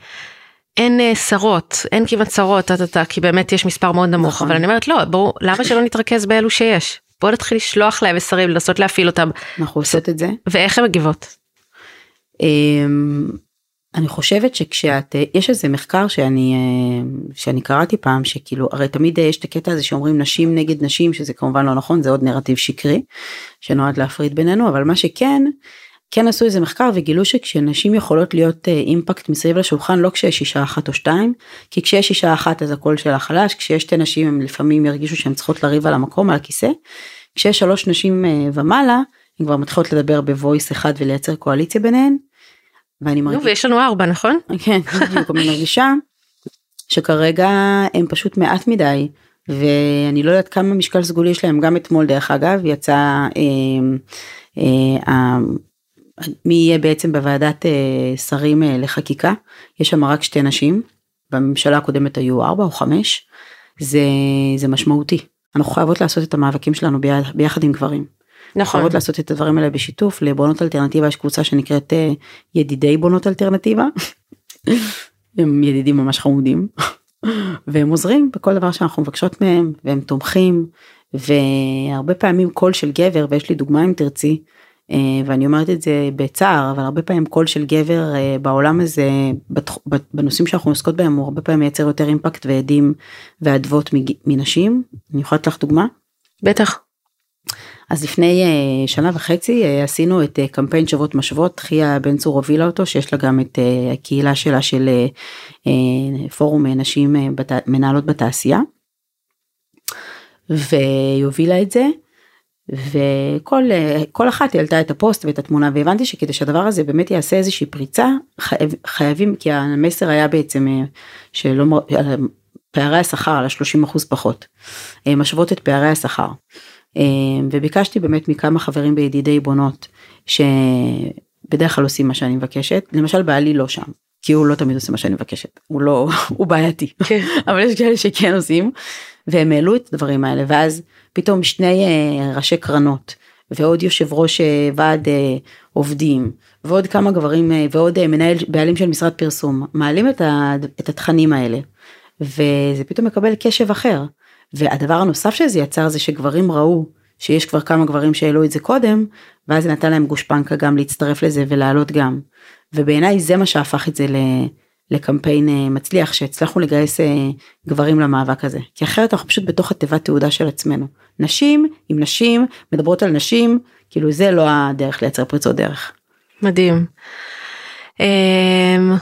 אין uh, שרות, אין כמעט שרות, כי באמת יש מספר מאוד נמוך, נכון. אבל אני אומרת לא, בואו, למה שלא נתרכז באלו שיש? בואו נתחיל לשלוח להם מסרים, לנסות להפעיל אותם. אנחנו עושות את זה. ואיך הן מגיבות? אני חושבת שכשאת יש איזה מחקר שאני אה, שאני קראתי פעם שכאילו הרי תמיד יש את הקטע הזה שאומרים נשים נגד נשים שזה כמובן לא נכון זה עוד נרטיב שקרי שנועד להפריד בינינו אבל מה שכן כן עשו איזה מחקר וגילו שכשנשים יכולות להיות אה, אימפקט מסביב לשולחן לא כשיש אישה אחת או שתיים כי כשיש אישה אחת אז הקול שלה חלש כשיש שתי נשים הם לפעמים ירגישו שהן צריכות לריב על המקום על הכיסא כשיש שלוש נשים אה, ומעלה הן כבר מתחילות לדבר בוויס אחד ולייצר קואליציה ביניהן ואני מרגישה... ויש לנו ארבע נכון? כן, בדיוק, אני מרגישה שכרגע הם פשוט מעט מדי ואני לא יודעת כמה משקל סגולי יש להם. גם אתמול דרך אגב יצא אה, אה, אה, מי יהיה בעצם בוועדת אה, שרים אה, לחקיקה. יש שם רק שתי נשים. בממשלה הקודמת היו ארבע או חמש. זה זה משמעותי. אנחנו חייבות לעשות את המאבקים שלנו ביחד עם גברים. נכון. חייבות לעשות את הדברים האלה בשיתוף לבונות אלטרנטיבה יש קבוצה שנקראת אה, ידידי בונות אלטרנטיבה. הם ידידים ממש חמודים והם עוזרים בכל דבר שאנחנו מבקשות מהם והם תומכים והרבה פעמים קול של גבר ויש לי דוגמה אם תרצי אה, ואני אומרת את זה בצער אבל הרבה פעמים קול של גבר אה, בעולם הזה בנושאים שאנחנו עוסקות בהם הוא הרבה פעמים מייצר יותר אימפקט ועדים ואדוות מנשים אני יכולה לתת לך דוגמה. בטח. אז לפני uh, שנה וחצי uh, עשינו את uh, קמפיין שוות משוות, חייה בן צור הובילה אותו, שיש לה גם את uh, הקהילה שלה של uh, uh, פורום נשים uh, בת, מנהלות בתעשייה. והיא הובילה את זה, וכל uh, אחת העלתה את הפוסט ואת התמונה, והבנתי שכדי שהדבר הזה באמת יעשה איזושהי פריצה, חייב, חייבים, כי המסר היה בעצם uh, שלא, פערי השכר על ה-30% פחות, uh, משוות את פערי השכר. אמ, וביקשתי באמת מכמה חברים בידידי בונות שבדרך כלל עושים מה שאני מבקשת. למשל בעלי לא שם כי הוא לא תמיד עושה מה שאני מבקשת. הוא לא הוא בעייתי. כן. אבל יש כאלה שכן עושים והם העלו את הדברים האלה. ואז פתאום שני uh, ראשי קרנות ועוד יושב ראש uh, ועד uh, עובדים ועוד כמה גברים ועוד מנהל בעלים של משרד פרסום מעלים את, ה, את התכנים האלה. וזה פתאום מקבל קשב אחר והדבר הנוסף שזה יצר זה שגברים ראו שיש כבר כמה גברים שהעלו את זה קודם, ואז זה נתן להם גושפנקה גם להצטרף לזה ולעלות גם. ובעיניי זה מה שהפך את זה לקמפיין אה, מצליח, שהצלחנו לגייס אה, גברים למאבק הזה. כי אחרת אנחנו פשוט בתוך התיבת תעודה של עצמנו. נשים עם נשים מדברות על נשים, כאילו זה לא הדרך לייצר פריצות דרך. מדהים. אמ,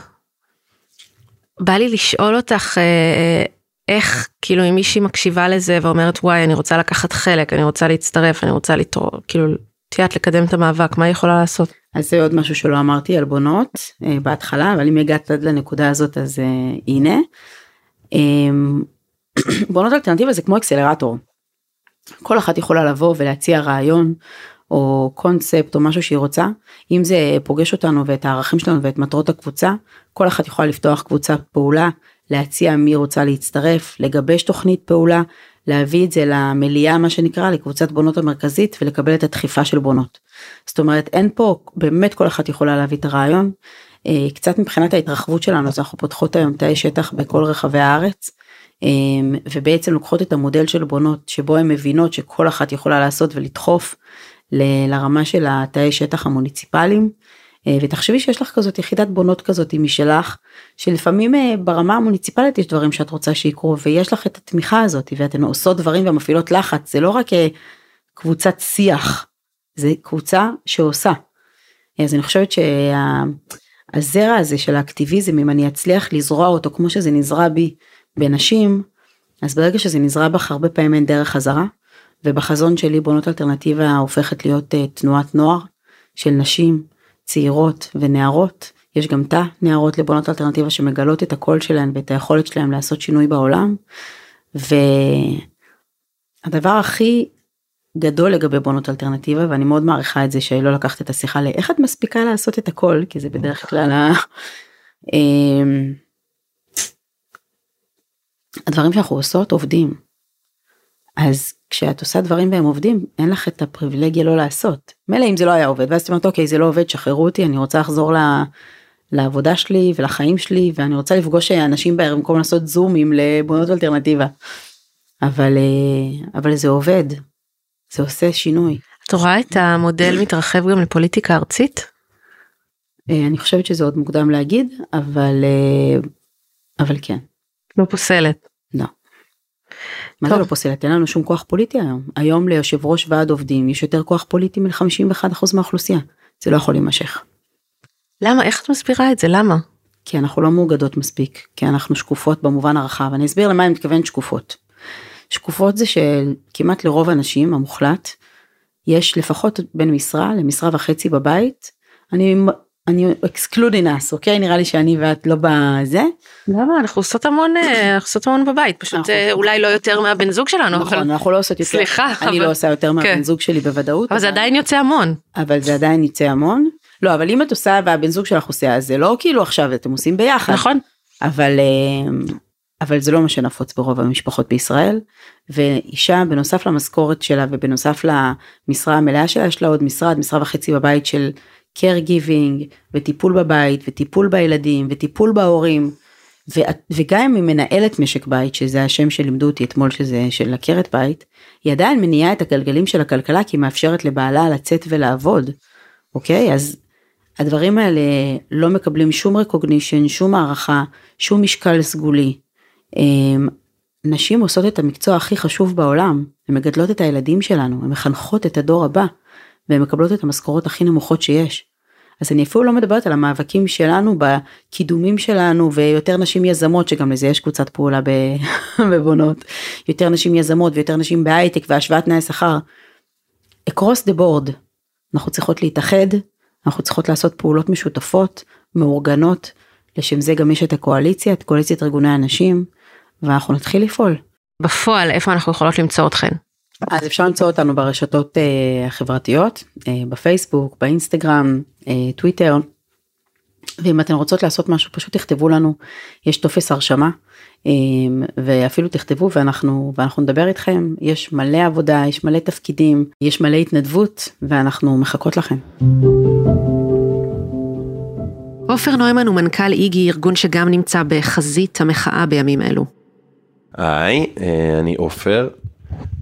בא לי לשאול אותך אה, איך כאילו אם מישהי מקשיבה לזה ואומרת וואי אני רוצה לקחת חלק אני רוצה להצטרף אני רוצה לתרום כאילו את יודעת לקדם את המאבק מה היא יכולה לעשות. אז זה עוד משהו שלא אמרתי על בונות אה, בהתחלה אבל אם הגעת עד לנקודה הזאת אז אה, הנה. אה, בונות אלטרנטיבה זה כמו אקסלרטור. כל אחת יכולה לבוא ולהציע רעיון או קונספט או משהו שהיא רוצה אם זה פוגש אותנו ואת הערכים שלנו ואת מטרות הקבוצה כל אחת יכולה לפתוח קבוצת פעולה להציע מי רוצה להצטרף לגבש תוכנית פעולה להביא את זה למליאה מה שנקרא לקבוצת בונות המרכזית ולקבל את הדחיפה של בונות. זאת אומרת אין פה באמת כל אחת יכולה להביא את הרעיון. אה, קצת מבחינת ההתרחבות שלנו אז אנחנו פותחות היום תאי שטח בכל רחבי הארץ. אה, ובעצם לוקחות את המודל של בונות שבו הן מבינות שכל אחת יכולה לעשות ולדחוף לרמה של התאי שטח המוניציפליים. אה, ותחשבי שיש לך כזאת יחידת בונות כזאת משלך שלפעמים אה, ברמה המוניציפלית יש דברים שאת רוצה שיקרו ויש לך את התמיכה הזאת ואתן עושות דברים ומפעילות לחץ זה לא רק אה, קבוצת שיח זה קבוצה שעושה. אז אני חושבת שהזרע הזה של האקטיביזם אם אני אצליח לזרוע אותו כמו שזה נזרע בי בנשים אז ברגע שזה נזרע בך הרבה פעמים אין דרך חזרה ובחזון שלי בונות אלטרנטיבה הופכת להיות תנועת נוער של נשים צעירות ונערות, יש גם תא נערות לבונות אלטרנטיבה שמגלות את הקול שלהן ואת היכולת שלהן לעשות שינוי בעולם. והדבר הכי גדול לגבי בונות אלטרנטיבה ואני מאוד מעריכה את זה שלא לקחת את השיחה לאיך את מספיקה לעשות את הכל כי זה בדרך כלל ה... אמ, הדברים שאנחנו עושות עובדים. אז כשאת עושה דברים והם עובדים אין לך את הפריבילגיה לא לעשות. מילא אם זה לא היה עובד ואז את אומרת אוקיי זה לא עובד שחררו אותי אני רוצה לחזור ל... לעבודה שלי ולחיים שלי ואני רוצה לפגוש אנשים בערב במקום לעשות זומים לבונות אלטרנטיבה. אבל אה, אבל זה עובד. זה עושה שינוי. את רואה את המודל מתרחב גם לפוליטיקה ארצית? אה, אני חושבת שזה עוד מוקדם להגיד אבל אה, אבל כן. לא פוסלת. מה זה לא פוסלת? אין לנו שום כוח פוליטי היום. היום ליושב ראש ועד עובדים יש יותר כוח פוליטי מ-51% מהאוכלוסייה. זה לא יכול להימשך. למה? איך את מסבירה את זה? למה? כי אנחנו לא מאוגדות מספיק, כי אנחנו שקופות במובן הרחב. אני אסביר למה אני מתכוונת שקופות. שקופות זה שכמעט לרוב האנשים המוחלט יש לפחות בין משרה למשרה וחצי בבית. אני אני אקסקלודין אס אוקיי? נראה לי שאני ואת לא בזה. למה? אנחנו עושות המון אה, אנחנו עושות המון בבית. פשוט אה, אולי לא יותר מהבן זוג שלנו נכון אנחנו לא עושות יותר. סליחה אני לא עושה יותר מהבן כן. זוג שלי בוודאות אבל זה עדיין יוצא המון. אבל זה עדיין יוצא המון. לא אבל אם את עושה והבן זוג שלך עושה אז זה לא כאילו עכשיו אתם עושים ביחד. נכון. אבל אה, אבל זה לא מה שנפוץ ברוב המשפחות בישראל. ואישה בנוסף למשכורת שלה ובנוסף למשרה המלאה שלה יש לה עוד משרד משרה וחצי בבית של care giving וטיפול בבית וטיפול בילדים וטיפול בהורים וגם אם היא מנהלת משק בית שזה השם שלימדו אותי אתמול שזה של עקרת בית היא עדיין מניעה את הגלגלים של הכלכלה כי היא מאפשרת לבעלה לצאת ולעבוד אוקיי אז הדברים האלה לא מקבלים שום recognition שום הערכה שום משקל סגולי. אמ, נשים עושות את המקצוע הכי חשוב בעולם הן מגדלות את הילדים שלנו הן מחנכות את הדור הבא. והן מקבלות את המשכורות הכי נמוכות שיש. אז אני אפילו לא מדברת על המאבקים שלנו בקידומים שלנו ויותר נשים יזמות שגם לזה יש קבוצת פעולה בבונות יותר נשים יזמות ויותר נשים בהייטק והשוואת תנאי שכר. across the board אנחנו צריכות להתאחד אנחנו צריכות לעשות פעולות משותפות מאורגנות לשם זה גם יש את הקואליציה את קואליציית ארגוני הנשים ואנחנו נתחיל לפעול. בפועל איפה אנחנו יכולות למצוא אתכן? אז אפשר למצוא אותנו ברשתות uh, החברתיות, uh, בפייסבוק, באינסטגרם, uh, טוויטר. ואם אתן רוצות לעשות משהו פשוט תכתבו לנו, יש טופס הרשמה um, ואפילו תכתבו ואנחנו ואנחנו נדבר איתכם, יש מלא עבודה, יש מלא תפקידים, יש מלא התנדבות ואנחנו מחכות לכם. עופר נוימן הוא מנכ"ל איגי, ארגון שגם נמצא בחזית המחאה בימים אלו. היי, אני עופר,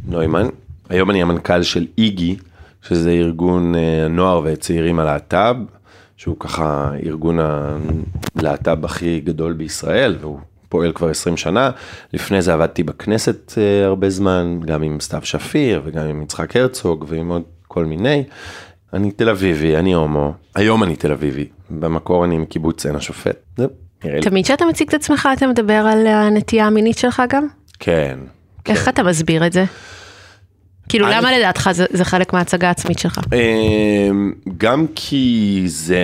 נוימן. היום אני המנכ"ל של איגי, שזה ארגון הנוער אה, וצעירים הלהט"ב, שהוא ככה ארגון הלהט"ב הכי גדול בישראל, והוא פועל כבר 20 שנה, לפני זה עבדתי בכנסת אה, הרבה זמן, גם עם סתיו שפיר וגם עם יצחק הרצוג ועם עוד כל מיני. אני תל אביבי, אני הומו, היום אני תל אביבי, במקור אני מקיבוץ עין השופט, זהו, נראה לי. תמיד כשאתה מציג את עצמך אתה מדבר על הנטייה המינית שלך גם? כן. איך אתה מסביר את זה? כאילו אני- למה לדעתך זה, זה חלק מההצגה העצמית שלך? אמ, גם כי זה,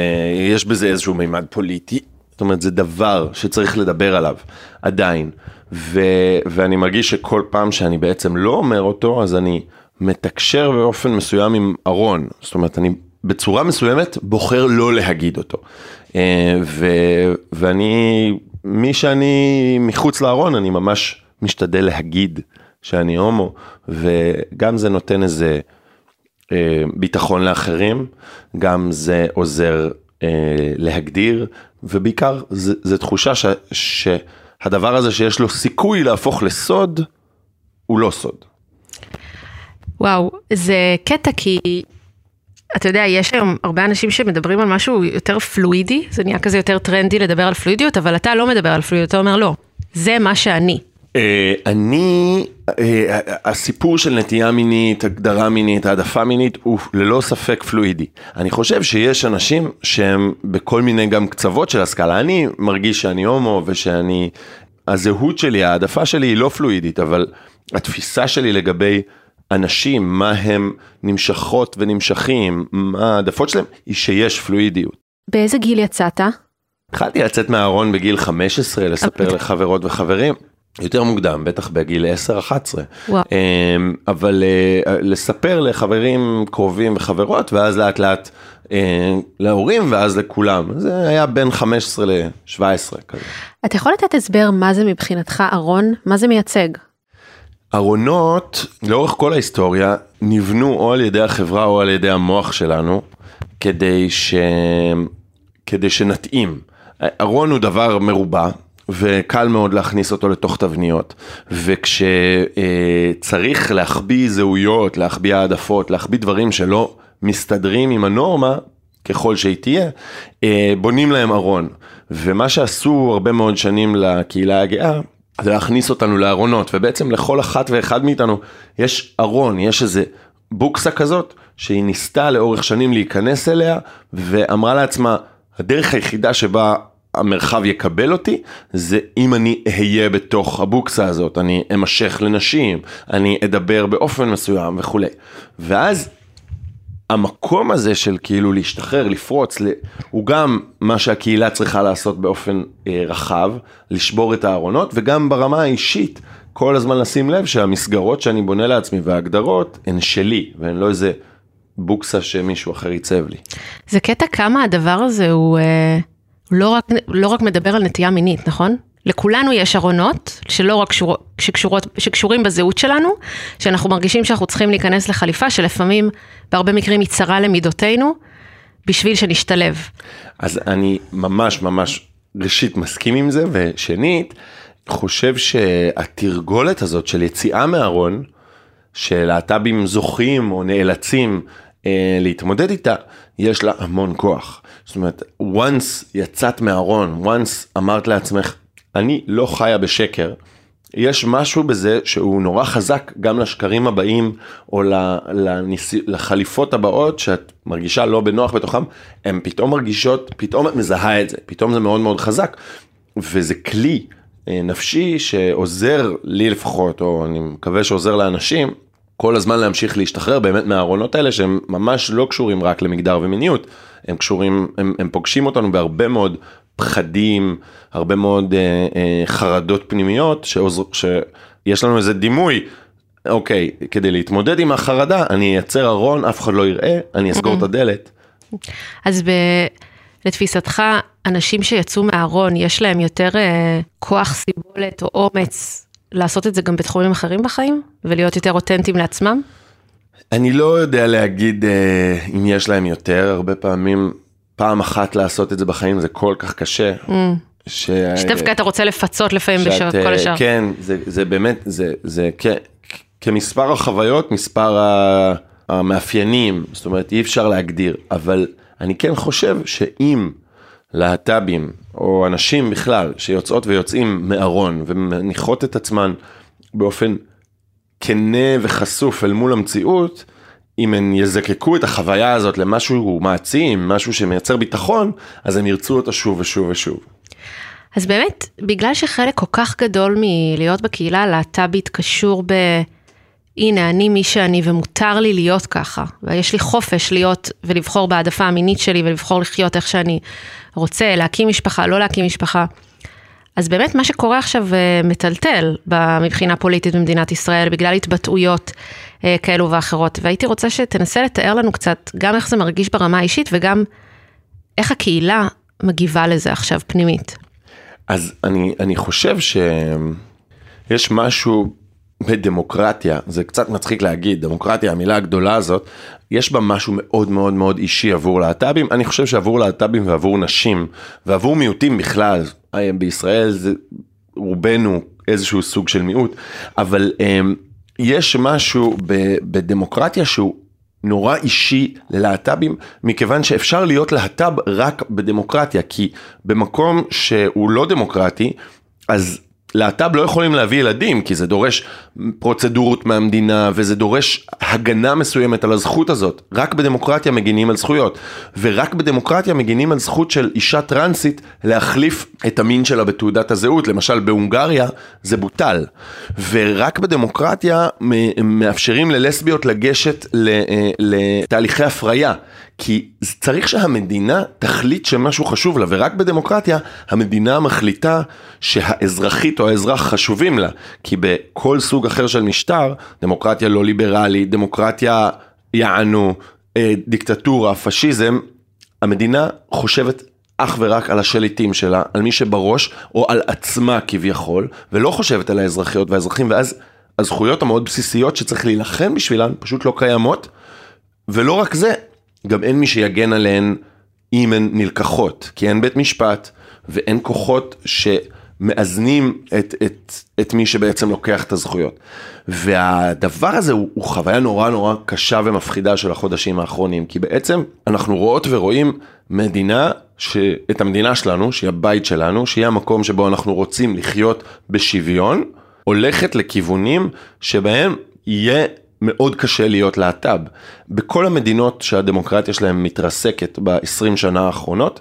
יש בזה איזשהו מימד פוליטי, זאת אומרת זה דבר שצריך לדבר עליו עדיין, ו, ואני מרגיש שכל פעם שאני בעצם לא אומר אותו, אז אני מתקשר באופן מסוים עם ארון, זאת אומרת אני בצורה מסוימת בוחר לא להגיד אותו, אה, ו, ואני, מי שאני מחוץ לארון, אני ממש משתדל להגיד שאני הומו, וגם זה נותן איזה... אה, ביטחון לאחרים, גם זה עוזר אה, להגדיר, ובעיקר זה תחושה ש, שהדבר הזה שיש לו סיכוי להפוך לסוד, הוא לא סוד. וואו, זה קטע כי, אתה יודע, יש היום הרבה אנשים שמדברים על משהו יותר פלואידי, זה נהיה כזה יותר טרנדי לדבר על פלואידיות, אבל אתה לא מדבר על פלואידיות, אתה אומר לא, זה מה שאני. אה, אני, אה, הסיפור של נטייה מינית, הגדרה מינית, העדפה מינית, הוא ללא ספק פלואידי. אני חושב שיש אנשים שהם בכל מיני גם קצוות של הסקאלה. אני מרגיש שאני הומו ושאני, הזהות שלי, העדפה שלי היא לא פלואידית, אבל התפיסה שלי לגבי אנשים, מה הם נמשכות ונמשכים, מה העדפות שלהם, היא שיש פלואידיות. באיזה גיל יצאת? התחלתי לצאת מהארון בגיל 15, לספר לחברות וחברים. יותר מוקדם, בטח בגיל 10-11. וואו. אמ, אבל אה, לספר לחברים קרובים וחברות, ואז לאט לאט אה, להורים, ואז לכולם. זה היה בין 15 ל-17 כזה. אתה יכול לתת הסבר מה זה מבחינתך ארון? מה זה מייצג? ארונות, לאורך כל ההיסטוריה, נבנו או על ידי החברה או על ידי המוח שלנו, כדי, ש... כדי שנתאים. ארון הוא דבר מרובע, וקל מאוד להכניס אותו לתוך תבניות, וכשצריך להחביא זהויות, להחביא העדפות, להחביא דברים שלא מסתדרים עם הנורמה, ככל שהיא תהיה, אה, בונים להם ארון. ומה שעשו הרבה מאוד שנים לקהילה הגאה, זה להכניס אותנו לארונות, ובעצם לכל אחת ואחד מאיתנו יש ארון, יש איזה בוקסה כזאת, שהיא ניסתה לאורך שנים להיכנס אליה, ואמרה לעצמה, הדרך היחידה שבה המרחב יקבל אותי, זה אם אני אהיה בתוך הבוקסה הזאת, אני אמשך לנשים, אני אדבר באופן מסוים וכולי. ואז המקום הזה של כאילו להשתחרר, לפרוץ, הוא גם מה שהקהילה צריכה לעשות באופן אה, רחב, לשבור את הארונות, וגם ברמה האישית, כל הזמן לשים לב שהמסגרות שאני בונה לעצמי וההגדרות הן שלי, והן לא איזה בוקסה שמישהו אחר ייצב לי. זה קטע כמה הדבר הזה הוא אה, לא, רק, לא רק מדבר על נטייה מינית, נכון? לכולנו יש ארונות שלא רק קשור, שקשורות, שקשורים בזהות שלנו, שאנחנו מרגישים שאנחנו צריכים להיכנס לחליפה שלפעמים בהרבה מקרים היא צרה למידותינו, בשביל שנשתלב. אז אני ממש ממש ראשית מסכים עם זה, ושנית, חושב שהתרגולת הזאת של יציאה מהארון, שלהט"בים זוכים או נאלצים אה, להתמודד איתה, יש לה המון כוח. זאת אומרת, once יצאת מהארון, once אמרת לעצמך, אני לא חיה בשקר, יש משהו בזה שהוא נורא חזק גם לשקרים הבאים או לניס... לחליפות הבאות שאת מרגישה לא בנוח בתוכם, הן פתאום מרגישות, פתאום את מזהה את זה, פתאום זה מאוד מאוד חזק. וזה כלי אה, נפשי שעוזר לי לפחות, או אני מקווה שעוזר לאנשים, כל הזמן להמשיך להשתחרר באמת מהארונות האלה שהם ממש לא קשורים רק למגדר ומיניות, הם קשורים, הם, הם פוגשים אותנו בהרבה מאוד פחדים, הרבה מאוד אה, אה, חרדות פנימיות, שעוזר, שיש לנו איזה דימוי, אוקיי, כדי להתמודד עם החרדה, אני אייצר ארון, אף אחד לא יראה, אני אסגור את הדלת. אז ב... לתפיסתך, אנשים שיצאו מהארון, יש להם יותר אה, כוח סיבולת או אומץ לעשות את זה גם בתחומים אחרים בחיים? ולהיות יותר אותנטיים לעצמם? אני לא יודע להגיד אה, אם יש להם יותר, הרבה פעמים, פעם אחת לעשות את זה בחיים זה כל כך קשה. ש... שדווקא אתה רוצה לפצות לפעמים בשעות שאת, כל אה, השאר. כן, זה, זה באמת, זה, זה כ, כמספר החוויות, מספר ה- המאפיינים, זאת אומרת אי אפשר להגדיר, אבל אני כן חושב שאם להט"בים, או אנשים בכלל, שיוצאות ויוצאים מארון ומניחות את עצמן באופן כנה וחשוף אל מול המציאות, אם הם יזקקו את החוויה הזאת למשהו מעצים, משהו שמייצר ביטחון, אז הם ירצו אותה שוב ושוב ושוב. אז באמת, בגלל שחלק כל כך גדול מלהיות בקהילה הלהט"בית קשור ב... הנה, אני מי שאני ומותר לי להיות ככה, ויש לי חופש להיות ולבחור בהעדפה המינית שלי ולבחור לחיות איך שאני רוצה, להקים משפחה, לא להקים משפחה. אז באמת מה שקורה עכשיו אה, מטלטל מבחינה פוליטית במדינת ישראל בגלל התבטאויות אה, כאלו ואחרות, והייתי רוצה שתנסה לתאר לנו קצת גם איך זה מרגיש ברמה האישית וגם איך הקהילה מגיבה לזה עכשיו פנימית. אז אני, אני חושב שיש משהו בדמוקרטיה, זה קצת מצחיק להגיד, דמוקרטיה, המילה הגדולה הזאת, יש בה משהו מאוד מאוד מאוד אישי עבור להט"בים, אני חושב שעבור להט"בים ועבור נשים, ועבור מיעוטים בכלל, בישראל זה רובנו איזשהו סוג של מיעוט, אבל um, יש משהו בדמוקרטיה שהוא נורא אישי ללהט"בים, מכיוון שאפשר להיות להט"ב רק בדמוקרטיה, כי במקום שהוא לא דמוקרטי, אז להט"ב לא יכולים להביא ילדים, כי זה דורש פרוצדורות מהמדינה, וזה דורש הגנה מסוימת על הזכות הזאת. רק בדמוקרטיה מגינים על זכויות, ורק בדמוקרטיה מגינים על זכות של אישה טרנסית להחליף את המין שלה בתעודת הזהות. למשל בהונגריה זה בוטל. ורק בדמוקרטיה מאפשרים ללסביות לגשת אה, לתהליכי הפריה. כי צריך שהמדינה תחליט שמשהו חשוב לה, ורק בדמוקרטיה המדינה מחליטה שהאזרחית או האזרח חשובים לה, כי בכל סוג אחר של משטר, דמוקרטיה לא ליברלית, דמוקרטיה יענו, אה, דיקטטורה, פשיזם, המדינה חושבת אך ורק על השליטים שלה, על מי שבראש, או על עצמה כביכול, ולא חושבת על האזרחיות והאזרחים, ואז הזכויות המאוד בסיסיות שצריך להילחם בשבילן פשוט לא קיימות, ולא רק זה, גם אין מי שיגן עליהן אם הן נלקחות, כי אין בית משפט ואין כוחות שמאזנים את, את, את מי שבעצם לוקח את הזכויות. והדבר הזה הוא, הוא חוויה נורא נורא קשה ומפחידה של החודשים האחרונים, כי בעצם אנחנו רואות ורואים מדינה, ש... את המדינה שלנו, שהיא הבית שלנו, שהיא המקום שבו אנחנו רוצים לחיות בשוויון, הולכת לכיוונים שבהם יהיה מאוד קשה להיות להט"ב. בכל המדינות שהדמוקרטיה שלהם מתרסקת ב-20 שנה האחרונות,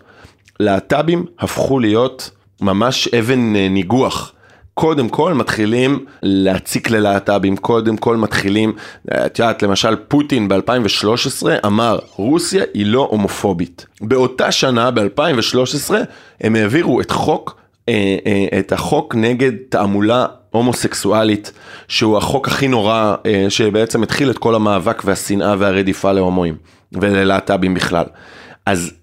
להט"בים הפכו להיות ממש אבן אה, ניגוח. קודם כל מתחילים להציק ללהט"בים, קודם כל מתחילים, את יודעת, למשל פוטין ב-2013 אמר, רוסיה היא לא הומופובית. באותה שנה, ב-2013, הם העבירו את חוק, אה, אה, את החוק נגד תעמולה הומוסקסואלית, שהוא החוק הכי נורא, אה, שבעצם התחיל את כל המאבק והשנאה והרדיפה להומואים וללהט"בים בכלל. אז...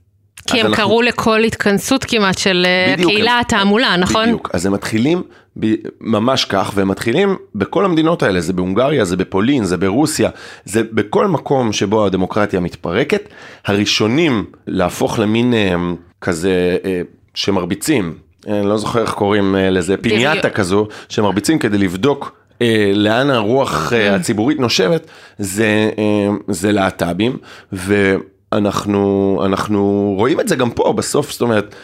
כי אז הם אנחנו... קראו לכל התכנסות כמעט של אה, בדיוק, קהילה התעמולה, נכון? בדיוק, אז הם מתחילים ב... ממש כך, והם מתחילים בכל המדינות האלה, זה בהונגריה, זה בפולין, זה ברוסיה, זה בכל מקום שבו הדמוקרטיה מתפרקת, הראשונים להפוך למין אה, כזה שמרביצים, אני לא זוכר איך קוראים אה, לזה, פיניאטה כזו, שמרביצים כדי לבדוק אה, לאן הרוח אה, כן. הציבורית נושבת, זה, אה, זה להט"בים, ואנחנו אנחנו רואים את זה גם פה בסוף, זאת אומרת,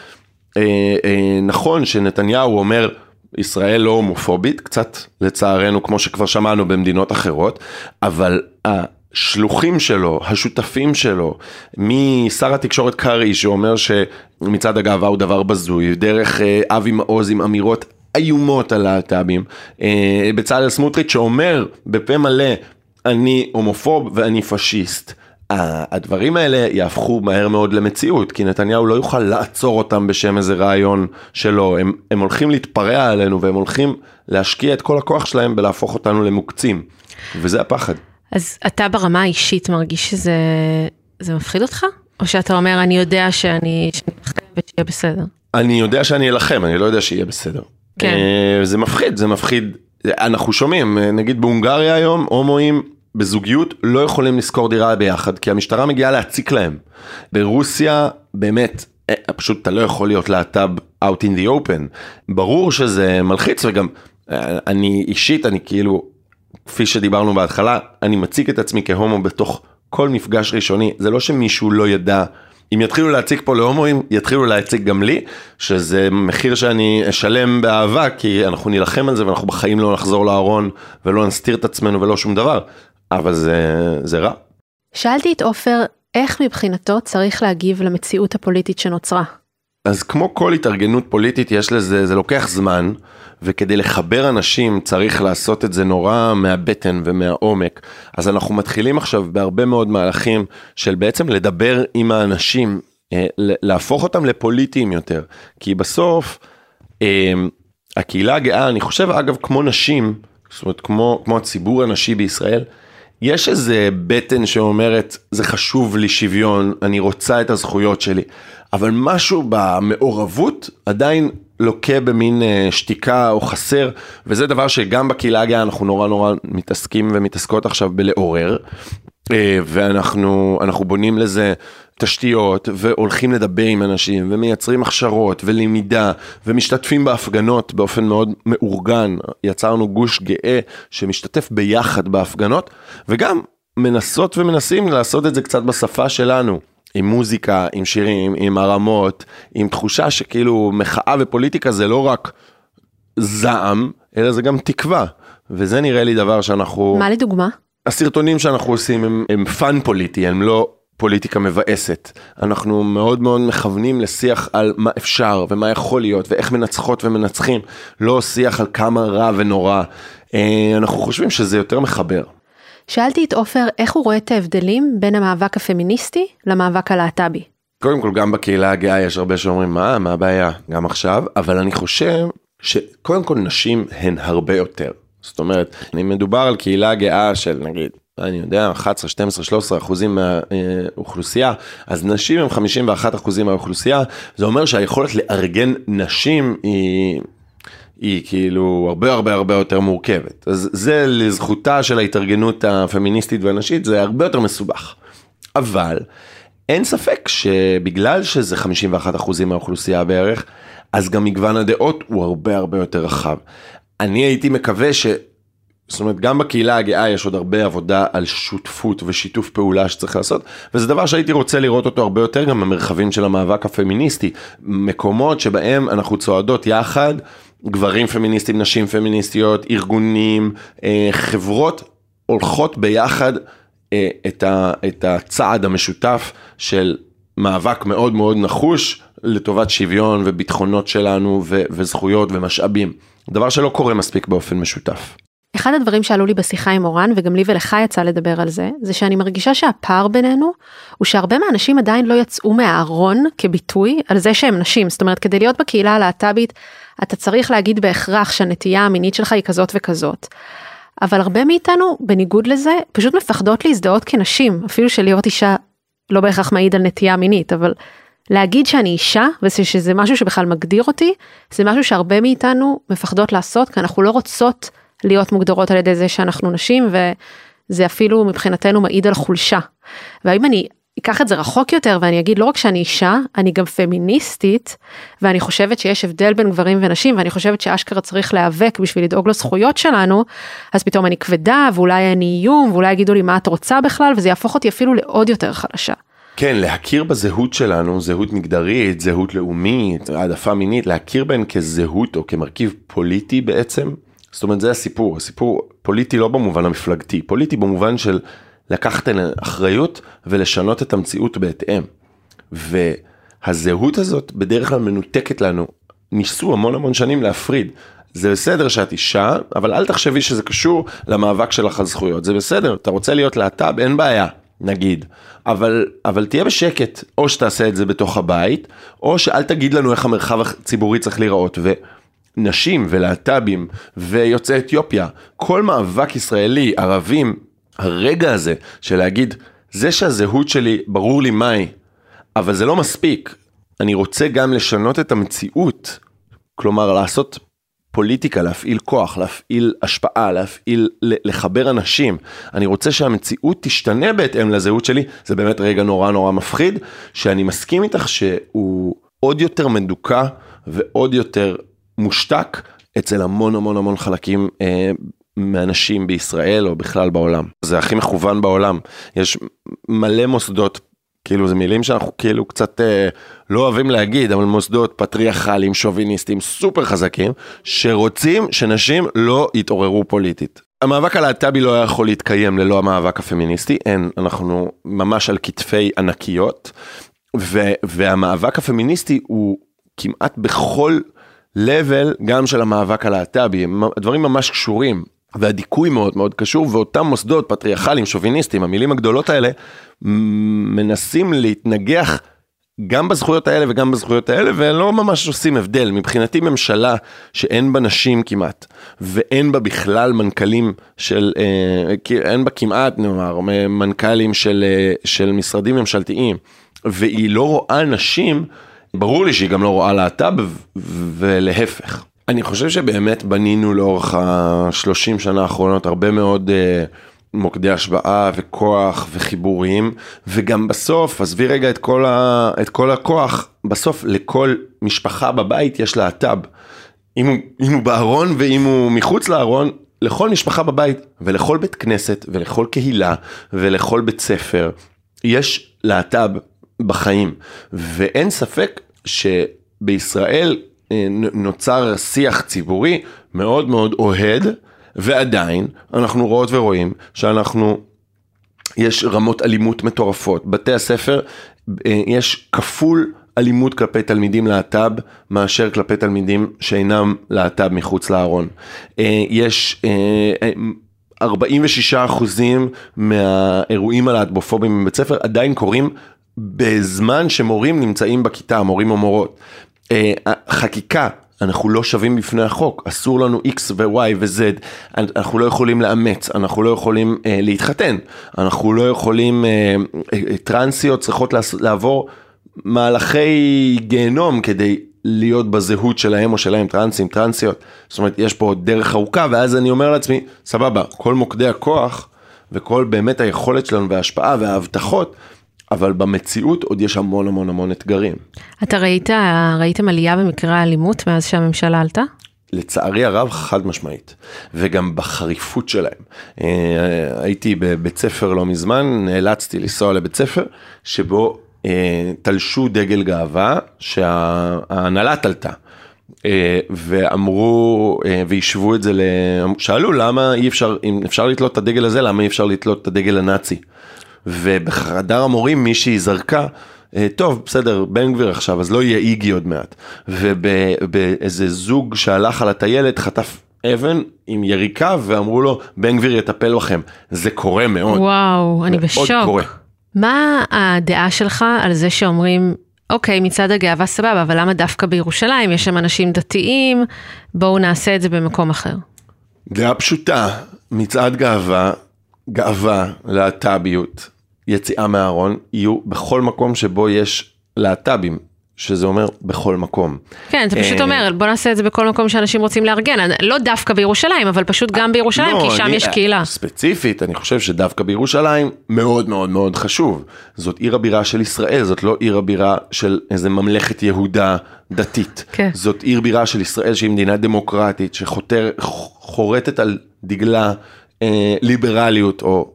אה, אה, נכון שנתניהו אומר, ישראל לא הומופובית, קצת לצערנו, כמו שכבר שמענו במדינות אחרות, אבל השלוחים שלו, השותפים שלו, משר התקשורת קרעי שאומר שמצעד הגאווה הוא דבר בזוי, דרך אה, אבי מעוז עם אמירות איומות על להט"בים, אה, בצלאל סמוטריץ' שאומר בפה מלא אני הומופוב ואני פשיסט. הדברים האלה יהפכו מהר מאוד למציאות, כי נתניהו לא יוכל לעצור אותם בשם איזה רעיון שלו, הם, הם הולכים להתפרע עלינו והם הולכים להשקיע את כל הכוח שלהם בלהפוך אותנו למוקצים, וזה הפחד. אז אתה ברמה האישית מרגיש שזה זה מפחיד אותך? או שאתה אומר, אני יודע שאני אלחם ושיהיה בסדר? אני יודע שאני אלחם, אני לא יודע שיהיה בסדר. כן. אה, זה מפחיד, זה מפחיד. אנחנו שומעים, נגיד בהונגריה היום, הומואים בזוגיות לא יכולים לשכור דירה ביחד, כי המשטרה מגיעה להציק להם. ברוסיה, באמת, אה, פשוט אתה לא יכול להיות להט"ב out in the open. ברור שזה מלחיץ וגם אה, אני אישית, אני כאילו כפי שדיברנו בהתחלה, אני מציג את עצמי כהומו בתוך כל מפגש ראשוני, זה לא שמישהו לא ידע אם יתחילו להציג פה להומואים, יתחילו להציג גם לי, שזה מחיר שאני אשלם באהבה, כי אנחנו נילחם על זה ואנחנו בחיים לא נחזור לארון ולא נסתיר את עצמנו ולא שום דבר, אבל זה, זה רע. שאלתי את עופר איך מבחינתו צריך להגיב למציאות הפוליטית שנוצרה. אז כמו כל התארגנות פוליטית יש לזה, זה לוקח זמן, וכדי לחבר אנשים צריך לעשות את זה נורא מהבטן ומהעומק. אז אנחנו מתחילים עכשיו בהרבה מאוד מהלכים של בעצם לדבר עם האנשים, אה, להפוך אותם לפוליטיים יותר. כי בסוף, אה, הקהילה הגאה, אני חושב אגב כמו נשים, זאת אומרת כמו, כמו הציבור הנשי בישראל, יש איזה בטן שאומרת, זה חשוב לי שוויון, אני רוצה את הזכויות שלי, אבל משהו במעורבות עדיין לוקה במין אה, שתיקה או חסר, וזה דבר שגם בקהילה הגאה אנחנו נורא נורא מתעסקים ומתעסקות עכשיו בלעורר, אה, ואנחנו בונים לזה תשתיות והולכים לדבר עם אנשים ומייצרים הכשרות ולמידה ומשתתפים בהפגנות באופן מאוד מאורגן, יצרנו גוש גאה שמשתתף ביחד בהפגנות וגם מנסות ומנסים לעשות את זה קצת בשפה שלנו. עם מוזיקה, עם שירים, עם הרמות, עם תחושה שכאילו מחאה ופוליטיקה זה לא רק זעם, אלא זה גם תקווה. וזה נראה לי דבר שאנחנו... מה לדוגמה? הסרטונים שאנחנו עושים הם, הם fun פוליטי, הם לא פוליטיקה מבאסת. אנחנו מאוד מאוד מכוונים לשיח על מה אפשר ומה יכול להיות ואיך מנצחות ומנצחים, לא שיח על כמה רע ונורא. אה, אנחנו חושבים שזה יותר מחבר. שאלתי את עופר איך הוא רואה את ההבדלים בין המאבק הפמיניסטי למאבק הלהט"בי. קודם כל גם בקהילה הגאה יש הרבה שאומרים מה מה הבעיה גם עכשיו אבל אני חושב שקודם כל נשים הן הרבה יותר. זאת אומרת אם מדובר על קהילה גאה של נגיד אני יודע 11 12 13 אחוזים מהאוכלוסייה אז נשים הם 51 אחוזים מהאוכלוסייה זה אומר שהיכולת לארגן נשים היא היא כאילו הרבה הרבה הרבה יותר מורכבת. אז זה לזכותה של ההתארגנות הפמיניסטית והנשית, זה הרבה יותר מסובך. אבל אין ספק שבגלל שזה 51% מהאוכלוסייה בערך, אז גם מגוון הדעות הוא הרבה הרבה יותר רחב. אני הייתי מקווה ש... זאת אומרת, גם בקהילה הגאה יש עוד הרבה עבודה על שותפות ושיתוף פעולה שצריך לעשות, וזה דבר שהייתי רוצה לראות אותו הרבה יותר גם במרחבים של המאבק הפמיניסטי. מקומות שבהם אנחנו צועדות יחד. גברים פמיניסטים, נשים פמיניסטיות, ארגונים, אה, חברות הולכות ביחד אה, את, ה, את הצעד המשותף של מאבק מאוד מאוד נחוש לטובת שוויון וביטחונות שלנו ו, וזכויות ומשאבים. דבר שלא קורה מספיק באופן משותף. אחד הדברים שעלו לי בשיחה עם אורן וגם לי ולך יצא לדבר על זה, זה שאני מרגישה שהפער בינינו הוא שהרבה מהאנשים עדיין לא יצאו מהארון כביטוי על זה שהם נשים. זאת אומרת כדי להיות בקהילה הלהט"בית אתה צריך להגיד בהכרח שהנטייה המינית שלך היא כזאת וכזאת. אבל הרבה מאיתנו, בניגוד לזה, פשוט מפחדות להזדהות כנשים, אפילו שלהיות אישה לא בהכרח מעיד על נטייה מינית, אבל להגיד שאני אישה ושזה משהו שבכלל מגדיר אותי, זה משהו שהרבה מאיתנו מפחדות לעשות, כי אנחנו לא רוצות להיות מוגדרות על ידי זה שאנחנו נשים, וזה אפילו מבחינתנו מעיד על חולשה. והאם אני אקח את זה רחוק יותר ואני אגיד לא רק שאני אישה, אני גם פמיניסטית, ואני חושבת שיש הבדל בין גברים ונשים, ואני חושבת שאשכרה צריך להיאבק בשביל לדאוג לזכויות שלנו, אז פתאום אני כבדה, ואולי אני איום, ואולי יגידו לי מה את רוצה בכלל, וזה יהפוך אותי אפילו לעוד יותר חלשה. כן, להכיר בזהות שלנו, זהות מגדרית, זהות לאומית, העדפה מינית, להכיר בהן כזהות או כמרכיב פוליטי בעצם. זאת אומרת, זה הסיפור, הסיפור פוליטי לא במובן המפלגתי, פוליטי במובן של לקחת אחריות ולשנות את המציאות בהתאם. והזהות הזאת בדרך כלל מנותקת לנו. ניסו המון המון שנים להפריד. זה בסדר שאת אישה, אבל אל תחשבי שזה קשור למאבק שלך על זכויות. זה בסדר, אתה רוצה להיות להט"ב, אין בעיה, נגיד. אבל, אבל תהיה בשקט, או שתעשה את זה בתוך הבית, או שאל תגיד לנו איך המרחב הציבורי צריך להיראות. ונשים ולהט"בים ויוצאי אתיופיה, כל מאבק ישראלי, ערבים, הרגע הזה של להגיד, זה שהזהות שלי, ברור לי מהי, אבל זה לא מספיק. אני רוצה גם לשנות את המציאות, כלומר לעשות פוליטיקה, להפעיל כוח, להפעיל השפעה, להפעיל, לחבר אנשים. אני רוצה שהמציאות תשתנה בהתאם לזהות שלי, זה באמת רגע נורא נורא מפחיד, שאני מסכים איתך שהוא עוד יותר מדוכא ועוד יותר מושתק אצל המון המון המון חלקים אה, מאנשים בישראל או בכלל בעולם. זה הכי מכוון בעולם. יש מלא מוסדות כאילו זה מילים שאנחנו כאילו קצת אה, לא אוהבים להגיד, אבל מוסדות פטריארכליים, שוביניסטים, סופר חזקים, שרוצים שנשים לא יתעוררו פוליטית. המאבק הלהט"בי לא היה יכול להתקיים ללא המאבק הפמיניסטי, אין, אנחנו ממש על כתפי ענקיות, ו, והמאבק הפמיניסטי הוא כמעט בכל level גם של המאבק הלהט"בי, הדברים ממש קשורים. והדיכוי מאוד מאוד קשור, ואותם מוסדות פטריארכליים, שוביניסטים, המילים הגדולות האלה, מנסים להתנגח גם בזכויות האלה וגם בזכויות האלה, ולא ממש עושים הבדל. מבחינתי ממשלה שאין בה נשים כמעט, ואין בה בכלל מנכ"לים של, אה, אין בה כמעט, נאמר, מנכ"לים של, אה, של משרדים ממשלתיים, והיא לא רואה נשים, ברור לי שהיא גם לא רואה להט"ב, ולהפך. אני חושב שבאמת בנינו לאורך השלושים שנה האחרונות הרבה מאוד אה, מוקדי השוואה וכוח וחיבורים, וגם בסוף, עזבי רגע את כל, ה, את כל הכוח, בסוף לכל משפחה בבית יש להט"ב. אם, אם הוא בארון ואם הוא מחוץ לארון, לכל משפחה בבית ולכל בית כנסת ולכל קהילה ולכל בית ספר יש להט"ב בחיים, ואין ספק שבישראל נוצר שיח ציבורי מאוד מאוד אוהד, ועדיין אנחנו רואות ורואים שאנחנו, יש רמות אלימות מטורפות. בתי הספר, אה, יש כפול אלימות כלפי תלמידים להט"ב מאשר כלפי תלמידים שאינם להט"ב מחוץ לארון. אה, יש 46 אחוזים מהאירועים הלהטבופובים בבית ספר עדיין קורים בזמן שמורים נמצאים בכיתה, מורים או מורות. אה, חקיקה, אנחנו לא שווים בפני החוק, אסור לנו X ו-Y ו-Z, אנחנו לא יכולים לאמץ, אנחנו לא יכולים אה, להתחתן, אנחנו לא יכולים, אה, אה, טרנסיות צריכות לעבור מהלכי גיהנום כדי להיות בזהות שלהם או שלהם, טרנסים, טרנסיות, זאת אומרת יש פה דרך ארוכה ואז אני אומר לעצמי, סבבה, כל מוקדי הכוח וכל באמת היכולת שלנו וההשפעה וההבטחות אבל במציאות עוד יש המון המון המון אתגרים. אתה ראית, ראיתם עלייה במקרה האלימות מאז שהממשלה עלתה? לצערי הרב חד משמעית, וגם בחריפות שלהם. אה, הייתי בבית ספר לא מזמן, נאלצתי לנסוע לבית ספר שבו אה, תלשו דגל גאווה שההנהלה תלתה. אה, ואמרו והשוו את זה, שאלו למה אי אפשר, אם אפשר לתלות את הדגל הזה, למה אי אפשר לתלות את הדגל הנאצי. ובחדר המורים מישהי זרקה, אה, טוב, בסדר, בן גביר עכשיו, אז לא יהיה איגי עוד מעט. ובאיזה זוג שהלך על הטיילת חטף אבן עם יריקה ואמרו לו, בן גביר יטפל בכם. זה קורה מאוד. וואו, אני בשוק. קורה. מה הדעה שלך על זה שאומרים, אוקיי, מצעד הגאווה סבבה, אבל למה דווקא בירושלים? יש שם אנשים דתיים, בואו נעשה את זה במקום אחר. דעה פשוטה, מצעד גאווה גאווה, להט"ביות, יציאה מהארון, יהיו בכל מקום שבו יש להט"בים, שזה אומר בכל מקום. כן, אתה פשוט אה, אומר, בוא נעשה את זה בכל מקום שאנשים רוצים לארגן, לא דווקא בירושלים, אבל פשוט גם בירושלים, לא, כי שם אני, יש קהילה. ספציפית, אני חושב שדווקא בירושלים מאוד מאוד מאוד חשוב. זאת עיר הבירה של ישראל, זאת לא עיר הבירה של איזה ממלכת יהודה דתית. כן. זאת עיר בירה של ישראל שהיא מדינה דמוקרטית, שחורטת על דגלה אה, ליברליות או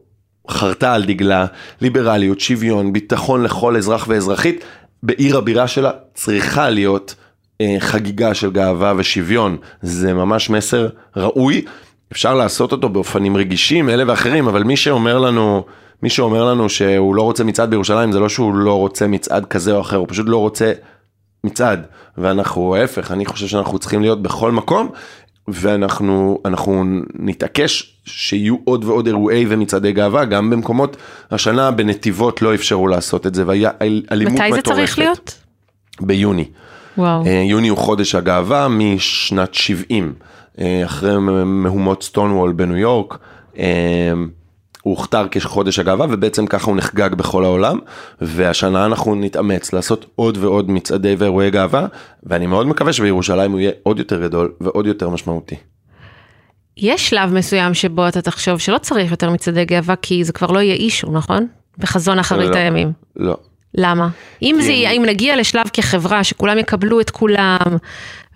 חרתה על דגלה ליברליות, שוויון, ביטחון לכל אזרח ואזרחית, בעיר הבירה שלה צריכה להיות אה, חגיגה של גאווה ושוויון. זה ממש מסר ראוי, אפשר לעשות אותו באופנים רגישים אלה ואחרים, אבל מי שאומר לנו, מי שאומר לנו שהוא לא רוצה מצעד בירושלים, זה לא שהוא לא רוצה מצעד כזה או אחר, הוא פשוט לא רוצה מצעד. ואנחנו, ההפך, אני חושב שאנחנו צריכים להיות בכל מקום, ואנחנו אנחנו נתעקש שיהיו עוד ועוד אירועי ומצעדי גאווה, גם במקומות, השנה בנתיבות לא אפשרו לעשות את זה, והיה אלימות מטורפת. מתי זה צריך להיות? ביוני. וואו. אה, יוני הוא חודש הגאווה משנת 70, אה, אחרי מהומות סטונוול בניו יורק. הוא הוכתר כחודש הגאווה ובעצם ככה הוא נחגג בכל העולם והשנה אנחנו נתאמץ לעשות עוד ועוד מצעדי ואירועי גאווה ואני מאוד מקווה שבירושלים הוא יהיה עוד יותר גדול ועוד יותר משמעותי. יש שלב מסוים שבו אתה תחשוב שלא צריך יותר מצעדי גאווה כי זה כבר לא יהיה אישו נכון? בחזון אחרית לא, הימים. לא. למה? אם זה, אם נגיע לשלב כחברה שכולם יקבלו את כולם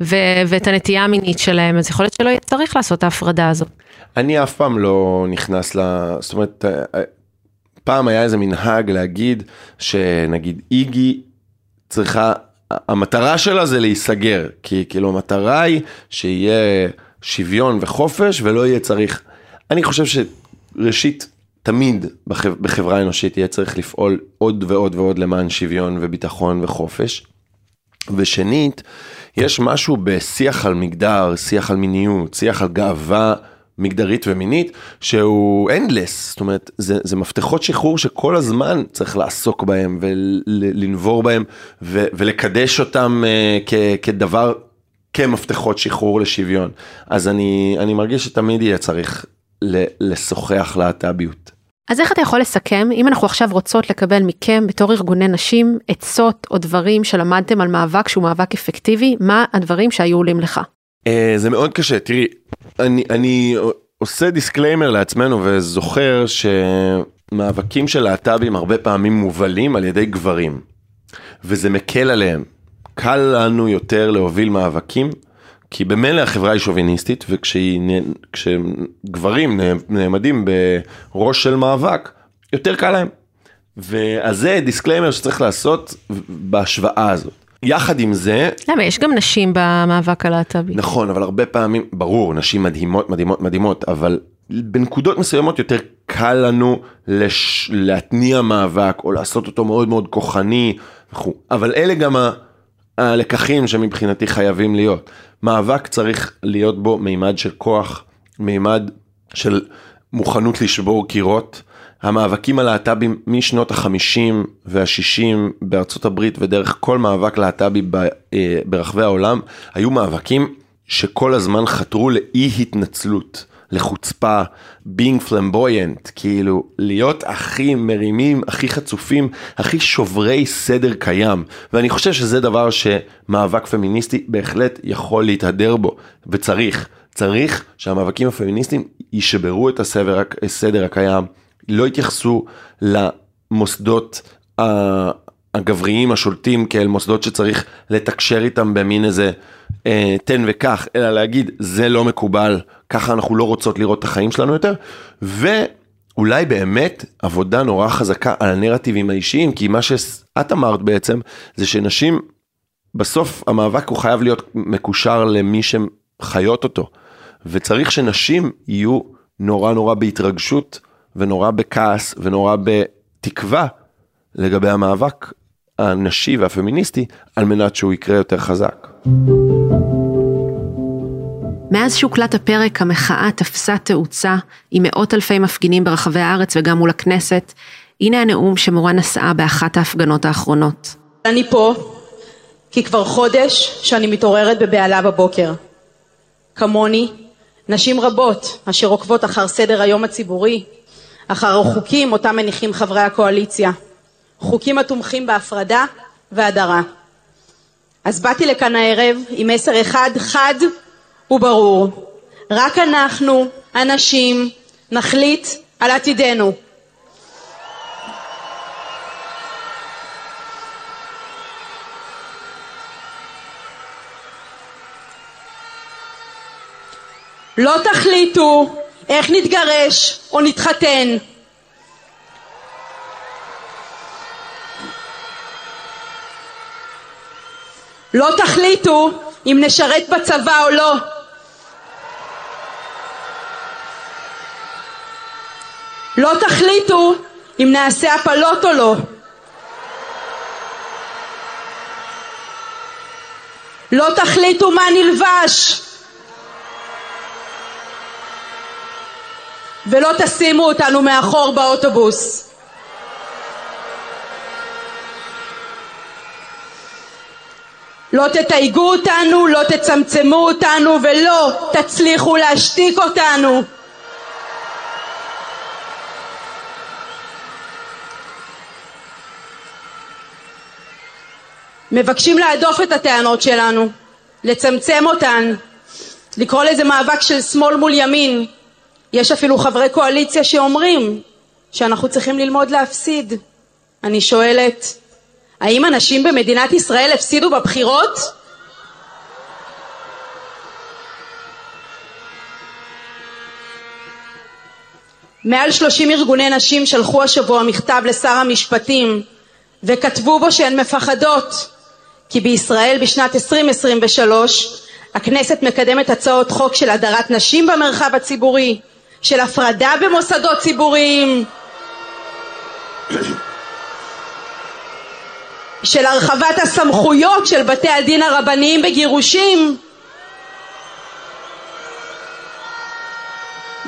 ו- ואת הנטייה המינית שלהם, אז יכול להיות שלא יהיה צריך לעשות את ההפרדה הזאת. אני אף פעם לא נכנס ל... זאת אומרת, פעם היה איזה מנהג להגיד שנגיד איגי צריכה, המטרה שלה זה להיסגר, כי כאילו המטרה היא שיהיה שוויון וחופש ולא יהיה צריך. אני חושב שראשית, תמיד בחב, בחברה אנושית יהיה צריך לפעול עוד ועוד ועוד למען שוויון וביטחון וחופש. ושנית, יש משהו בשיח על מגדר, שיח על מיניות, שיח על גאווה מגדרית ומינית, שהוא endless, זאת אומרת, זה, זה מפתחות שחרור שכל הזמן צריך לעסוק בהם ולנבור בהם ו, ולקדש אותם uh, כ, כדבר, כמפתחות שחרור לשוויון. אז אני, אני מרגיש שתמיד יהיה צריך לשוחח להט"ביות. אז איך אתה יכול לסכם, אם אנחנו עכשיו רוצות לקבל מכם בתור ארגוני נשים עצות או דברים שלמדתם על מאבק שהוא מאבק אפקטיבי, מה הדברים שהיו עולים לך? Uh, זה מאוד קשה, תראי, אני, אני עושה disclaimer לעצמנו וזוכר שמאבקים של להט"בים הרבה פעמים מובלים על ידי גברים, וזה מקל עליהם. קל לנו יותר להוביל מאבקים, כי במילא החברה היא שוביניסטית, וכשגברים נעמדים בראש של מאבק, יותר קל להם. ואז זה disclaimer שצריך לעשות בהשוואה הזאת. יחד עם זה... למה? יש גם נשים במאבק הלהט"בי. נכון, אבל הרבה פעמים, ברור, נשים מדהימות, מדהימות, מדהימות, אבל בנקודות מסוימות יותר קל לנו לש... להתניע מאבק, או לעשות אותו מאוד מאוד כוחני וכו'. אבל אלה גם ה... הלקחים שמבחינתי חייבים להיות. מאבק צריך להיות בו מימד של כוח, מימד של מוכנות לשבור קירות. המאבקים הלהט"בים משנות החמישים והשישים בארצות הברית ודרך כל מאבק להט"בי אה, ברחבי העולם היו מאבקים שכל הזמן חתרו לאי התנצלות, לחוצפה, being flamboyant, כאילו להיות הכי מרימים, הכי חצופים, הכי שוברי סדר קיים. ואני חושב שזה דבר שמאבק פמיניסטי בהחלט יכול להתהדר בו, וצריך. צריך שהמאבקים הפמיניסטיים ישברו את הסדר, הסדר הקיים. לא התייחסו למוסדות הגבריים השולטים כאל מוסדות שצריך לתקשר איתם במין איזה תן וקח, אלא להגיד זה לא מקובל, ככה אנחנו לא רוצות לראות את החיים שלנו יותר, ואולי באמת עבודה נורא חזקה על הנרטיבים האישיים, כי מה שאת אמרת בעצם זה שנשים, בסוף המאבק הוא חייב להיות מקושר למי שחיות אותו, וצריך שנשים יהיו נורא נורא בהתרגשות. ונורא בכעס ונורא בתקווה לגבי המאבק הנשי והפמיניסטי על מנת שהוא יקרה יותר חזק. מאז שהוקלט הפרק המחאה תפסה תאוצה עם מאות אלפי מפגינים ברחבי הארץ וגם מול הכנסת. הנה הנאום שמורה נשאה באחת ההפגנות האחרונות. אני פה כי כבר חודש שאני מתעוררת בבהלה בבוקר. כמוני, נשים רבות אשר עוקבות אחר סדר היום הציבורי אחר החוקים אותם מניחים חברי הקואליציה, חוקים התומכים בהפרדה והדרה. אז באתי לכאן הערב עם מסר אחד חד וברור, רק אנחנו, הנשים, נחליט על עתידנו. לא תחליטו איך נתגרש או נתחתן. לא תחליטו אם נשרת בצבא או לא. לא תחליטו אם נעשה הפלות או לא. לא תחליטו מה נלבש. ולא תשימו אותנו מאחור באוטובוס. לא תתייגו אותנו, לא תצמצמו אותנו ולא תצליחו להשתיק אותנו. מבקשים להדוף את הטענות שלנו, לצמצם אותן, לקרוא לזה מאבק של שמאל מול ימין, יש אפילו חברי קואליציה שאומרים שאנחנו צריכים ללמוד להפסיד. אני שואלת, האם אנשים במדינת ישראל הפסידו בבחירות? מעל 30 ארגוני נשים שלחו השבוע מכתב לשר המשפטים וכתבו בו שהן מפחדות כי בישראל בשנת 2023 הכנסת מקדמת הצעות חוק של הדרת נשים במרחב הציבורי, של הפרדה במוסדות ציבוריים, של הרחבת הסמכויות של בתי הדין הרבניים בגירושים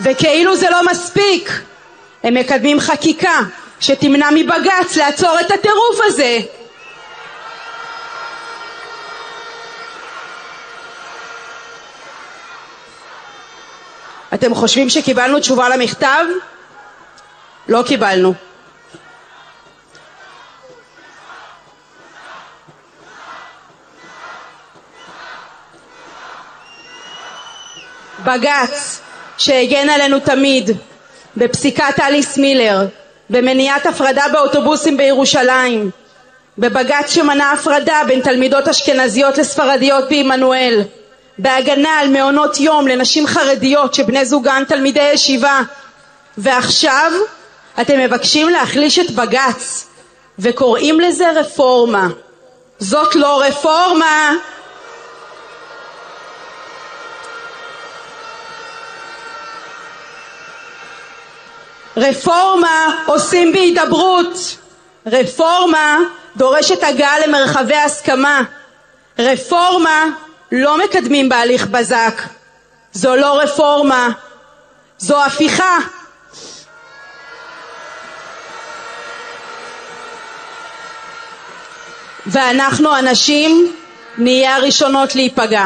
וכאילו זה לא מספיק הם מקדמים חקיקה שתמנע מבג"ץ לעצור את הטירוף הזה אתם חושבים שקיבלנו תשובה למכתב? לא קיבלנו. בג"ץ שהגן עלינו תמיד בפסיקת אליס מילר במניעת הפרדה באוטובוסים בירושלים בבג"ץ שמנע הפרדה בין תלמידות אשכנזיות לספרדיות בעמנואל בהגנה על מעונות יום לנשים חרדיות שבני זוגן תלמידי ישיבה. ועכשיו אתם מבקשים להחליש את בג"ץ וקוראים לזה רפורמה. זאת לא רפורמה רפורמה עושים בהידברות רפורמה דורשת הגעה למרחבי הסכמה רפורמה לא מקדמים בהליך בזק. זו לא רפורמה, זו הפיכה. ואנחנו הנשים נהיה הראשונות להיפגע.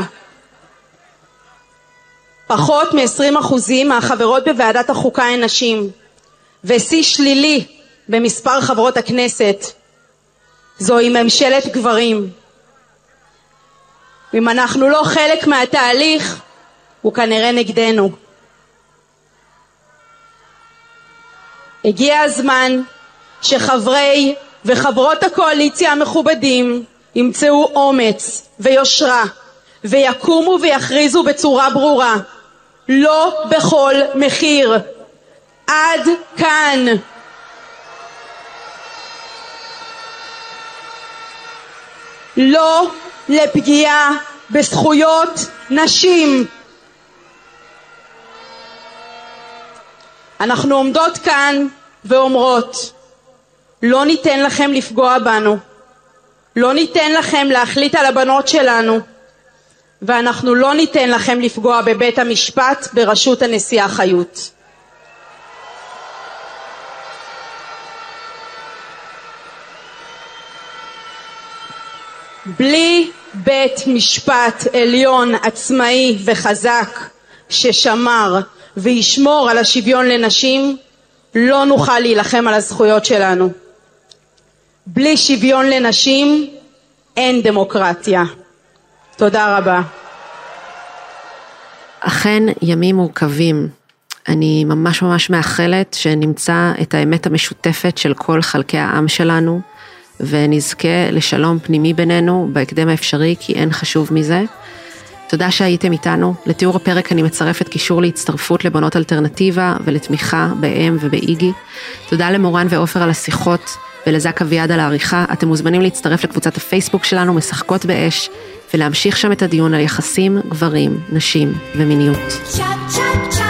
פחות מ-20% מהחברות בוועדת החוקה הן נשים, ושיא שלילי במספר חברות הכנסת. זוהי ממשלת גברים. אם אנחנו לא חלק מהתהליך, הוא כנראה נגדנו. הגיע הזמן שחברי וחברות הקואליציה המכובדים ימצאו אומץ ויושרה ויקומו ויכריזו בצורה ברורה לא בכל מחיר עד כאן לא לפגיעה בזכויות נשים. אנחנו עומדות כאן ואומרות לא ניתן לכם לפגוע בנו, לא ניתן לכם להחליט על הבנות שלנו ואנחנו לא ניתן לכם לפגוע בבית המשפט בראשות הנשיאה חיות. בלי בית משפט עליון עצמאי וחזק ששמר וישמור על השוויון לנשים לא נוכל להילחם על הזכויות שלנו. בלי שוויון לנשים אין דמוקרטיה. תודה רבה. אכן ימים מורכבים. אני ממש ממש מאחלת שנמצא את האמת המשותפת של כל חלקי העם שלנו. ונזכה לשלום פנימי בינינו בהקדם האפשרי, כי אין חשוב מזה. תודה שהייתם איתנו. לתיאור הפרק אני מצרפת קישור להצטרפות לבונות אלטרנטיבה ולתמיכה באם ובאיגי. תודה למורן ועופר על השיחות ולזק אביעד על העריכה. אתם מוזמנים להצטרף לקבוצת הפייסבוק שלנו, משחקות באש, ולהמשיך שם את הדיון על יחסים, גברים, נשים ומיניות. צ'ה צ'ה